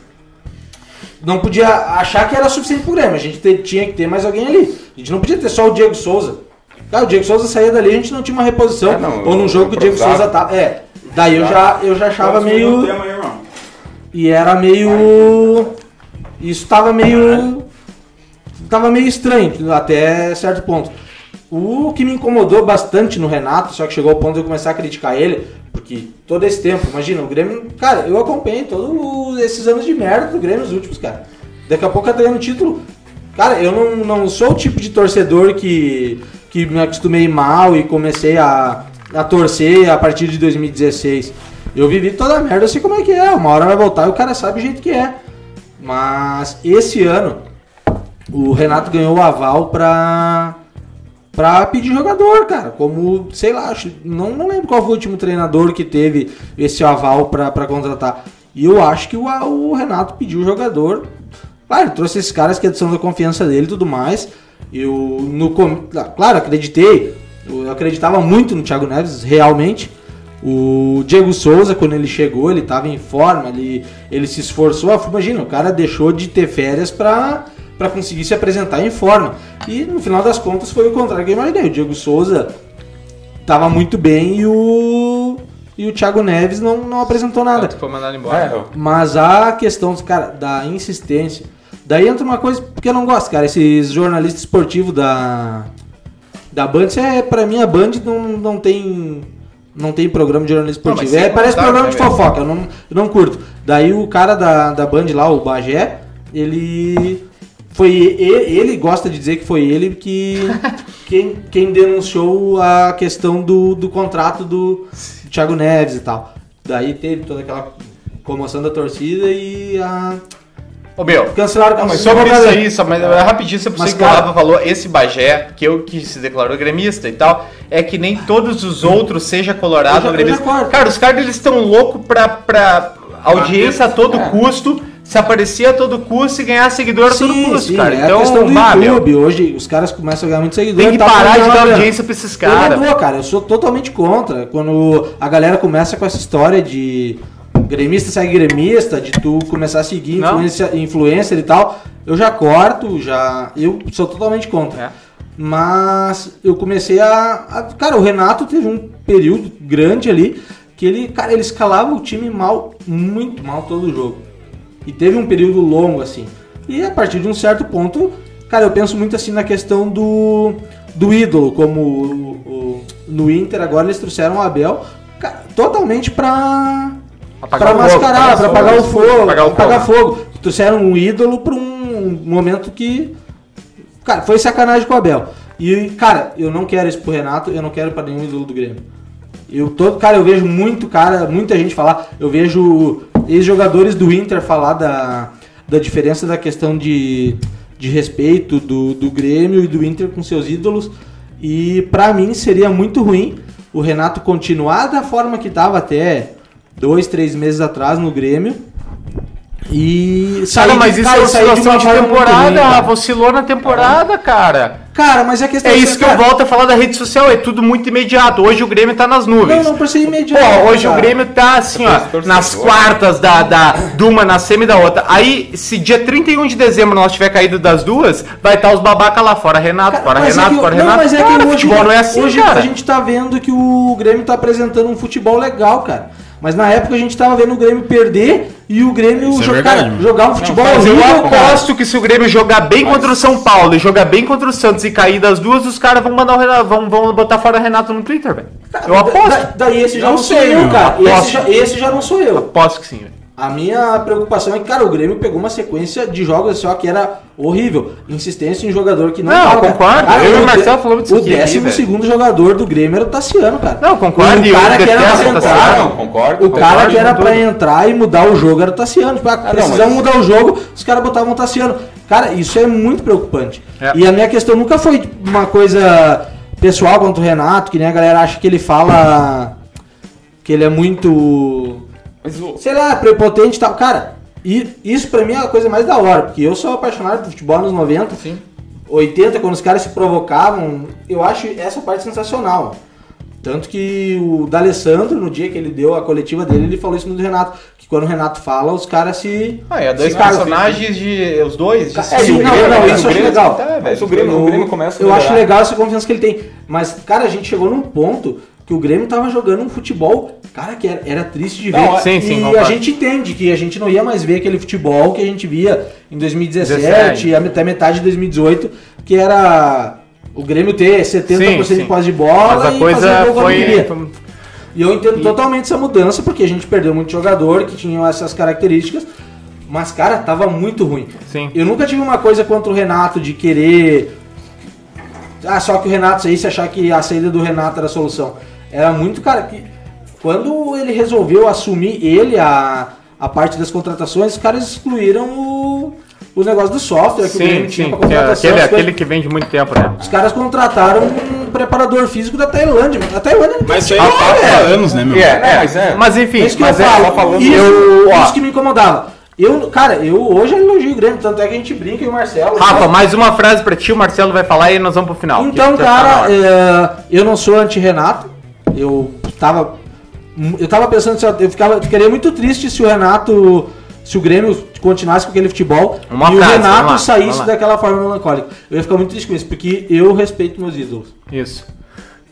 Não podia achar que era suficiente pro Grêmio. A gente te- tinha que ter mais alguém ali. A gente não podia ter só o Diego Souza. Cara, o Diego Souza saía dali, a gente não tinha uma reposição. É, não, ou num jogo que o Diego. Souza tava. É. Daí eu já, eu já achava meio. E era meio. Isso tava meio. Tava meio estranho, até certo ponto. O que me incomodou bastante no Renato, só que chegou ao ponto de eu começar a criticar ele, porque todo esse tempo, imagina, o Grêmio. Cara, eu acompanhei todos esses anos de merda do Grêmio, os últimos, cara. Daqui a pouco tá ganhando título. Cara, eu não, não sou o tipo de torcedor que, que me acostumei mal e comecei a, a torcer a partir de 2016. Eu vivi toda a merda, eu sei como é que é. Uma hora vai voltar e o cara sabe o jeito que é. Mas esse ano, o Renato ganhou o aval pra, pra pedir jogador, cara. Como, sei lá, não, não lembro qual foi o último treinador que teve esse aval pra contratar. E eu acho que o, o Renato pediu o jogador. Claro, trouxe esses caras que são da confiança dele e tudo mais. Eu, no, com- claro, acreditei. Eu acreditava muito no Thiago Neves, realmente. O Diego Souza, quando ele chegou, ele estava em forma, ele, ele se esforçou. Ah, Imagina, o cara deixou de ter férias para para conseguir se apresentar em forma. E no final das contas foi o contrário que eu imaginei. O Diego Souza estava muito bem e o, e o Thiago Neves não, não apresentou nada. Foi mandado embora. É, Mas a questão dos cara, da insistência. Daí entra uma coisa que eu não gosto, cara. Esses jornalistas esportivos da. Da Band, isso é, pra mim a Band não, não tem. Não tem programa de jornalismo Não, esportivo. sem é, parece contar, programa de né, fofoca, eu não, eu não curto. Daí o cara da, da Band lá, o Bagé, ele. Foi e- ele gosta de dizer que foi ele que quem, quem denunciou a questão do, do contrato do Thiago Neves e tal. Daí teve toda aquela comoção da torcida e a Ô, meu, cancelaram Não, mas sobre o isso aí, só, mas é rapidinho, só pra Mas, você que o Rafa falou, esse Bagé, que eu que se declarou gremista e tal, é que nem todos os outros, seja colorado ou gremista. Cara, os caras eles estão loucos pra, pra audiência a todo É. custo, se aparecer a todo custo e ganhar seguidor a todo Sim, custo, sim, cara. é a Então, questão do bah, meu, YouTube. Hoje os caras começam a ganhar muito seguidor. tem que tá parar de dar audiência pra esses Eu caras. dou, cara. Eu sou totalmente contra. Quando a galera começa com essa história de gremista segue gremista, de tu começar a seguir influência, influencer e tal, eu já corto, já. Eu sou totalmente contra. É. Mas eu comecei a, a- Cara, o Renato teve um período grande ali que ele, cara, ele escalava o time mal, muito mal todo o jogo. E teve um período longo assim. E a partir de um certo ponto, cara, eu penso muito assim na questão do, do ídolo, como o- o- no Inter agora eles trouxeram o Abel cara, totalmente pra Apagar pra fogo, mascarar, apagar pra apagar o fogo, apagar o apagar fogo. Trouxeram um ídolo pra um momento que cara, foi sacanagem com o Abel. E cara, eu não quero isso pro Renato, eu não quero pra nenhum ídolo do Grêmio. Eu todo, cara, eu vejo muito cara, muita gente falar, eu vejo ex-jogadores do Inter falar da, da diferença da questão de, de respeito do, do Grêmio e do Inter com seus ídolos. E pra mim seria muito ruim o Renato continuar da forma que tava até dois, três meses atrás no Grêmio. E sair Cara, mas de- isso cara, é oscilação de muito temporada, ruim. Oscilou na temporada, cara. Cara, mas a questão É isso que eu cara, volto a falar da rede social, é tudo muito imediato. Hoje o Grêmio tá nas Não, nuvens. não precisa imediato. Pô, hoje o cara. Grêmio tá assim, ó, torcedor. nas quartas da, da, de uma, na semi da outra. Aí, se dia 31 de dezembro nós tiver caído das duas, vai estar os babaca lá, fora Renato, Cara, fora mas é Renato, que- fora não, Renato. mas é que cara, hoje, futebol não é assim, hoje cara. a gente tá vendo que o Grêmio tá apresentando um futebol legal, cara. Mas na época a gente tava vendo o Grêmio perder e o Grêmio é jo- verdade, cara, mano. jogar um futebol Mas eu horrível, cara. aposto que se o Grêmio jogar bem contra o São Paulo e jogar bem contra o Santos e cair das duas, os caras vão mandar o Renato, vão, vão botar fora o Renato no Twitter, velho. Eu aposto. Da- daí esse já Não não, sou sei, eu, cara. Esse já, esse já não sou eu. Aposto que sim, velho. A minha preocupação é que, cara, o Grêmio pegou uma sequência de jogos só que era horrível. Insistência em jogador que não Não, eu concordo. Cara, Eu e o de- Marcelo falamos disso O aqui, décimo velho. segundo jogador do Grêmio era o Tassiano, cara. Não, concordo, O e eu cara que era pra o entrar. Não, concordo. O cara Concordo que era pra entrar e mudar o jogo era o Tassiano. Tipo, ah, não, precisamos mas- mudar o jogo, os caras botavam o Tassiano. Cara, isso é muito preocupante. É. E a minha questão nunca foi uma coisa pessoal contra o Renato, que nem a galera acha que ele fala que ele é muito Mas o- sei lá, prepotente e tal. Cara, e isso pra mim é a coisa mais da hora, porque eu sou apaixonado por futebol nos 90, Sim. 80, quando os caras se provocavam, eu acho essa parte sensacional. Tanto que o D'Alessandro, no dia que ele deu a coletiva dele, ele falou isso no Renato, que quando o Renato fala, os caras se... Ah, é dois personagens de. Os dois? De É, não, Grêmio, não, mas isso eu acho legal. Tá, Mas o Grêmio, o Grêmio começa a Eu acho legal essa confiança que ele tem. Mas, cara, a gente chegou num ponto que o Grêmio tava jogando um futebol, cara, que era, era triste de ver. Não, sim, sim, e a gente entende que a gente não ia mais ver aquele futebol que a gente via em 2017 17. e até metade de 2018, que era o Grêmio ter 70% Sim, de posse de bola Mas a e coisa fazer gol quando foi. foi- E eu entendo totalmente essa mudança, porque a gente perdeu muito jogador que tinham essas características. Mas, cara, tava muito ruim. Sim. Eu nunca tive uma coisa contra o Renato de querer. Ah, só que o Renato saísse achar que a saída do Renato era a solução. Era muito, cara, que. Quando ele resolveu assumir ele a, a parte das contratações, os caras excluíram o, o negócio do software que o Sim, Grêmio tinha sim. pra que é contratação. Aquele, aquele que vem de muito tempo, né? Os caras contrataram um preparador físico da Tailândia. A Tailândia Mas isso aí é há velho. anos, né, meu? É, é, mas é. Mas enfim, É isso que mas eu é, falo. falando isso, eu, isso que me incomodava. Eu, cara, eu hoje eu elogio o Grêmio, tanto é que a gente brinca e o Marcelo. Rafa, mais uma frase pra ti, o Marcelo vai falar e nós vamos pro final. Então, tá cara, é, eu não sou anti-Renato. Eu tava. Eu tava pensando, eu eu ficava, ficaria muito triste se o Renato. Se o Grêmio continuasse com aquele futebol Uma e frase, o Renato lá, saísse daquela forma melancólica. Eu ia ficar muito triste com isso, porque eu respeito meus ídolos. Isso.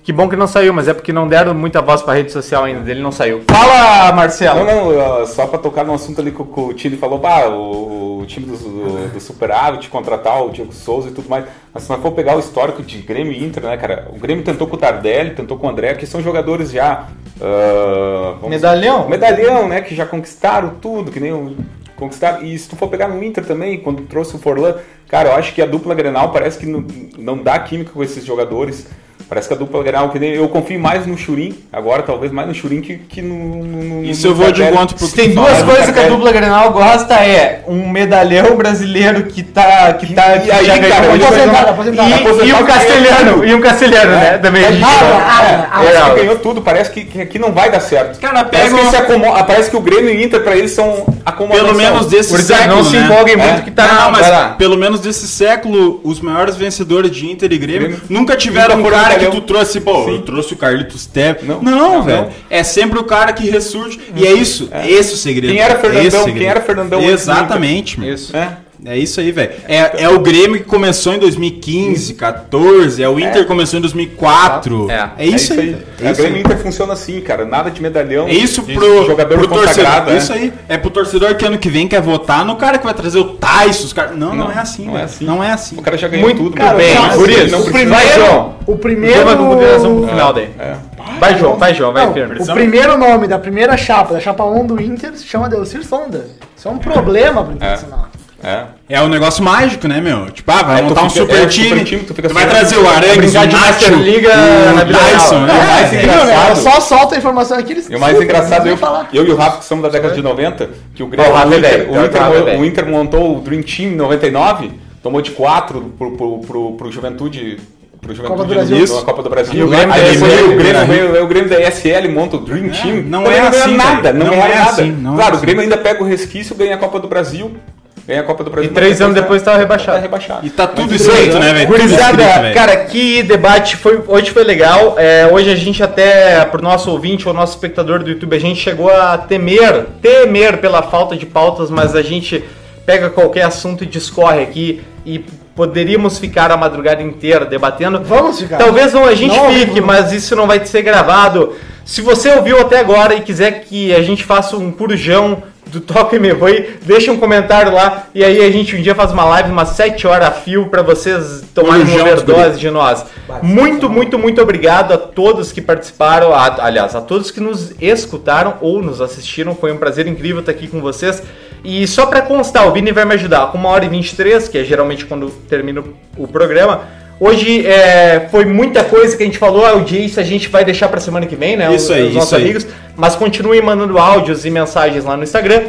Que bom que não saiu, mas é porque não deram muita voz pra rede social ainda dele, não saiu. Fala, Marcelo! Não, não, só pra tocar no assunto ali que, o- Tile falou, bah, o, o time do, do, do Superávit contratar o Diego Souza e tudo mais. Mas se nós for pegar o histórico de Grêmio e Inter, né, cara? O Grêmio tentou com o Tardelli, tentou com o André, que são jogadores já. uh, vamos- Medalhão? Medalhão, né? Que já conquistaram tudo, que nem o. Conquistaram. E se tu for pegar no Inter também, quando trouxe o Forlan, cara, eu acho que a dupla Grenal parece que não, não dá química com esses jogadores. Parece que a dupla Grenal, que nem eu confio mais no Churin, agora talvez mais no Churin que, que no, no, no- Isso no eu vou de encontro pro Se tem duas fala. coisas que a dupla Grenal gosta é um medalhão brasileiro que tá que tá que E aí, já cara, aposentado, e- aposentado, e, aposentado um castelhano e um castelhano É. né também a gente- Ah, Parece É, que ganhou tudo, parece que, que aqui não vai dar certo. Cara, parece, pega que um- esse acomo- parece que o Grêmio e o Inter pra eles são acomodação. Pelo menos desse Por exemplo, século, não se né? empolguem muito É. que tá não, mas pelo menos desse século, os maiores vencedores de Inter e Grêmio, nunca tiveram um foram cara que tu trouxe, pô, Sim. eu trouxe o Carlitos Teve. Não, Não, não, velho. não. É sempre o cara que ressurge. E é isso. É esse o segredo. Quem era É Fernandão? o Quem era Fernandão Exatamente, meu. Isso. É. É isso aí, velho. É, é o Grêmio que começou em 2015, 14. É o Inter que começou em 2004. É. É isso aí. É, É a isso Grêmio aí. Inter funciona assim, cara. Nada de medalhão. É isso de pro, jogador pro torcedor. consagrado. é. Isso aí. É pro torcedor que ano que vem quer votar no cara que vai trazer o Tyson. Os cara... não, não, Não, é assim, não é velho. assim. Não é assim. O cara já ganhou Muito tudo. cara, bem, Não, por isso. não O primeiro- Vai, O primeiro. pro final daí. É. Vai João, vai João, vai o primeiro nome da primeira chapa, da chapa 1 do Inter, se chama Delcir Sonda. Isso é um problema pro Internacional. É. É um negócio mágico, né, meu? Tipo, ah, vai É, tu montar um fica- super, é, time, super time, tu fica vai trazer o Arangues, de Nacho, Masterliga na o Real. né? É, mais É, engraçado. não, eu só solta a informação aqui, eles E o mais engraçado, não eu, falar. eu e o Rafa, que somos da década de 90, que o, Grêmio, Ó, o é Inter, o, Inter, o é Inter montou o Dream Team em 99, tomou de 4 pro, pro, pro, pro Juventude. Pro Juventude Copa do Brasil. na Copa do Brasil. E o Grêmio aí SL, o Grêmio, né? veio, o Grêmio da SL monta o Dream Team. não Também é assim, nada, não, Não ganha é nada. assim, não é claro, o assim. Grêmio ainda pega o resquício, ganha a Copa do Brasil. Ganha a Copa do Brasil. E três anos depois tava rebaixado. Tá rebaixado. E tá tudo escrito, três né, velho? Gurizada, velho. cara, que debate foi, hoje foi legal. É, hoje a gente até, pro nosso ouvinte ou nosso espectador do YouTube, a gente chegou a temer, temer pela falta de pautas, mas a gente pega qualquer assunto e discorre aqui e poderíamos ficar a madrugada inteira debatendo. Vamos ficar. Talvez não a gente Não, fique, não. mas isso não vai ser gravado. Se você ouviu até agora e quiser que a gente faça um purjão do Toque Me Voe, deixa um comentário lá e aí a gente um dia faz uma live umas 7 horas a fio pra vocês tomarem uma overdose de nós. Muito, muito, muito obrigado a todos que participaram, a- aliás, a todos que nos escutaram ou nos assistiram. Foi um prazer incrível estar aqui com vocês. E só pra constar, o Vini vai me ajudar com uma hora e 23, que é geralmente quando termina o programa. Hoje é, foi muita coisa que a gente falou, a audiência a gente vai deixar pra semana que vem, né? Isso os, aí, os nossos isso aí. amigos. Mas continuem mandando áudios e mensagens lá no Instagram.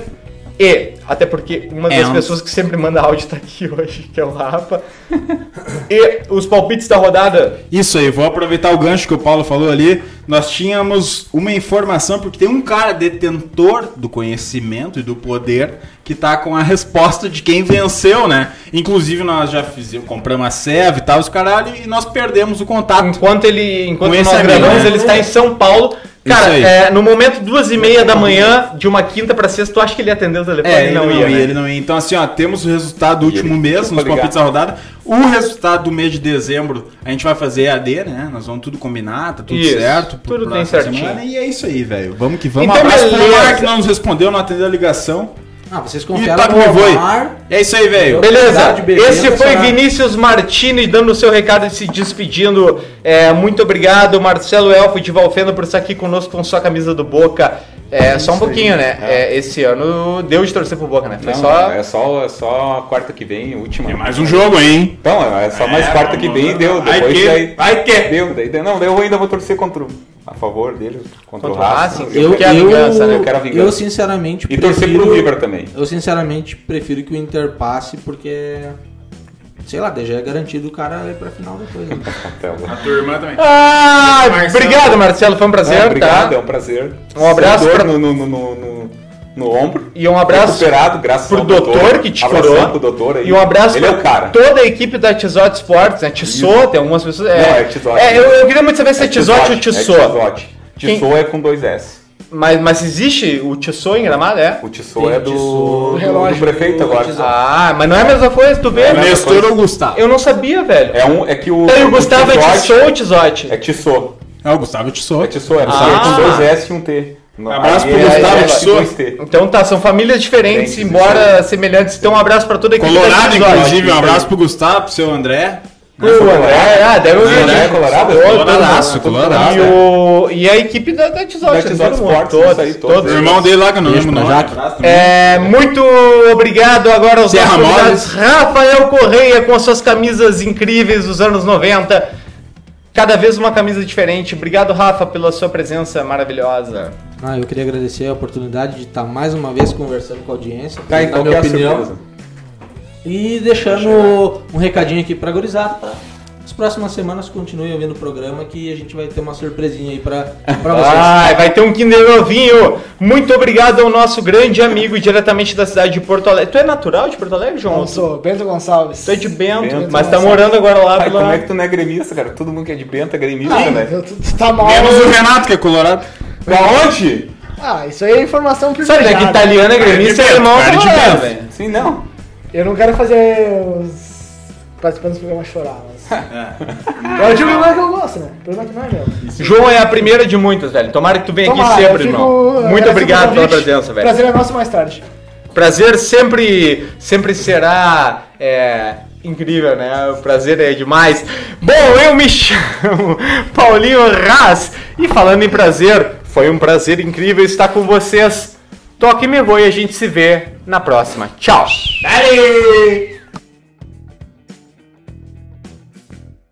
E, até porque uma das And. pessoas que sempre manda áudio tá aqui hoje, que é o Rafa. e os palpites da rodada. Isso aí, vou aproveitar o gancho que o Paulo falou ali. Nós tínhamos uma informação, porque tem um cara detentor do conhecimento e do poder que tá com a resposta de quem venceu, né? Inclusive, nós já fizemos, compramos a Sev e tal, os caralho, e nós perdemos o contato. Enquanto ele, enquanto Com nós gravamos, né? ele está em São Paulo. Cara, é, no momento duas e meia da manhã, de uma quinta pra sexta, tu acha que ele atendeu o telefone? É, ele não, ia, né? ele não ia. Então, assim, ó, temos o resultado do último mês, nos palpites da rodada. O resultado do mês de dezembro, a gente vai fazer EAD, né? Nós vamos tudo combinar, tá tudo Isso, certo. pro tudo tem certinho. E é isso aí, velho. Vamos que vamos. Então, abraço pro beleza. Omar que não nos respondeu, não atendeu a ligação. Ah, vocês confiaram no. Omar. É isso aí, velho. Beleza, esse foi? Vinícius Martini dando o seu recado e se despedindo. É, muito obrigado, Marcelo Elfo de Valfenda, por estar aqui conosco com sua camisa do Boca. É, só um pouquinho, né? É, esse ano deu de torcer pro Boca, né? Foi Não, só. é só, é só quarta que vem, última. Tem mais um jogo, hein? Então, é só mais É, quarta que vem lá. deu. Depois que- daí, vai que- Deu, daí, daí- não, daí eu ainda vou torcer contra o, a favor dele, contra, Contra o Racing. Racing. Eu, quero a eu, vingança, né? Eu quero a vingança. eu sinceramente E torcer pro River também. Eu sinceramente prefiro que o Inter passe porque sei lá, já é garantido o cara ir pra final depois. né? A tua irmã também. Ah, Marcelo. obrigado, Marcelo. Foi um prazer, É, obrigado, tá? é um prazer. Um abraço pra- no, no, no, no, no- no ombro. E um abraço Recuperado, graças pro ao doutor que te curou. pro doutor aí. E um abraço Ele é pra o cara. toda a equipe da Tizote Sports, né? Tissot, tem algumas pessoas. É, Não, é Tizote. É, eu, eu queria muito saber se é, Tizote ou É Tissot. Tizote. Quem- Tissot é com dois S. Mas, mas existe o Tissot em Gramado, é? O Tissot é do, Tissot, do, relógio, do prefeito do agora. Tissot. Ah, mas não é a mesma coisa, tu vê? É Nestor ou Gustavo? Eu não sabia, velho. É, um, é que o. Então, e o o Gustavo é Tizote Tissot ou Tizote? É Tissot. É o Gustavo É Tissot. Tissot, é Ah. com dois S e um T. No- Abraço pro é- Gustavo é- é Tissot. Então tá, são famílias diferentes, embora semelhantes. Então um abraço pra toda a equipe Colorado, inclusive. Um abraço pro Gustavo, pro seu André. Pro André, ah, deve ouvir. André colorado? Coloradaço, colorado. E, o, e a equipe da, da? Tizote todo mundo, todos. O irmão dele lá que eu não lembro o também. É, muito obrigado agora aos Serra nossos convidados. Rafael Correia com as suas camisas incríveis dos anos 90. Cada vez uma camisa diferente. Obrigado, Rafa, pela sua presença maravilhosa. Ah, eu queria agradecer a oportunidade de estar mais uma vez conversando com a audiência, Tá, e dar qual que minha é a opinião surpresa? E deixando um recadinho aqui pra gurizada. Pra as próximas semanas continue ouvindo o programa que a gente vai ter uma surpresinha aí pra, pra vocês. Ai, vai ter um Kinder Ovinho. Muito obrigado ao nosso grande amigo diretamente da cidade de Porto Alegre. Tu é natural de Porto Alegre, João? Não sou, Bento Gonçalves. Tu é de Bento, Bento, mas tá morando agora lá Ai, pela... como é que tu não é gremista, cara? Todo mundo que é de Benta é gremista, Ah, né? eu- tu, tu tá mal. Menos o Renato, que é colorado. Aonde? Ah, isso aí é informação Sabe, privilegiada. né, que italiano é gremista de e alemão Bento, cara de Bento. velho. Sim, não. Eu não quero fazer os participantes do programa chorar, mas... É. Eu digo o que eu gosto, né? O problema é que não é meu. João é a primeira de muitas, velho. Tomara que tu venha aqui Tomara, sempre, eu fico- irmão. Muito obrigado pela presença, velho. Prazer é nosso mais tarde. Prazer sempre, sempre será é, incrível, né? O prazer é demais. Bom, eu me chamo Paulinho Raz e falando em prazer, foi um prazer incrível estar com vocês. Toque me voe e a gente se vê na próxima. Tchau. Dale!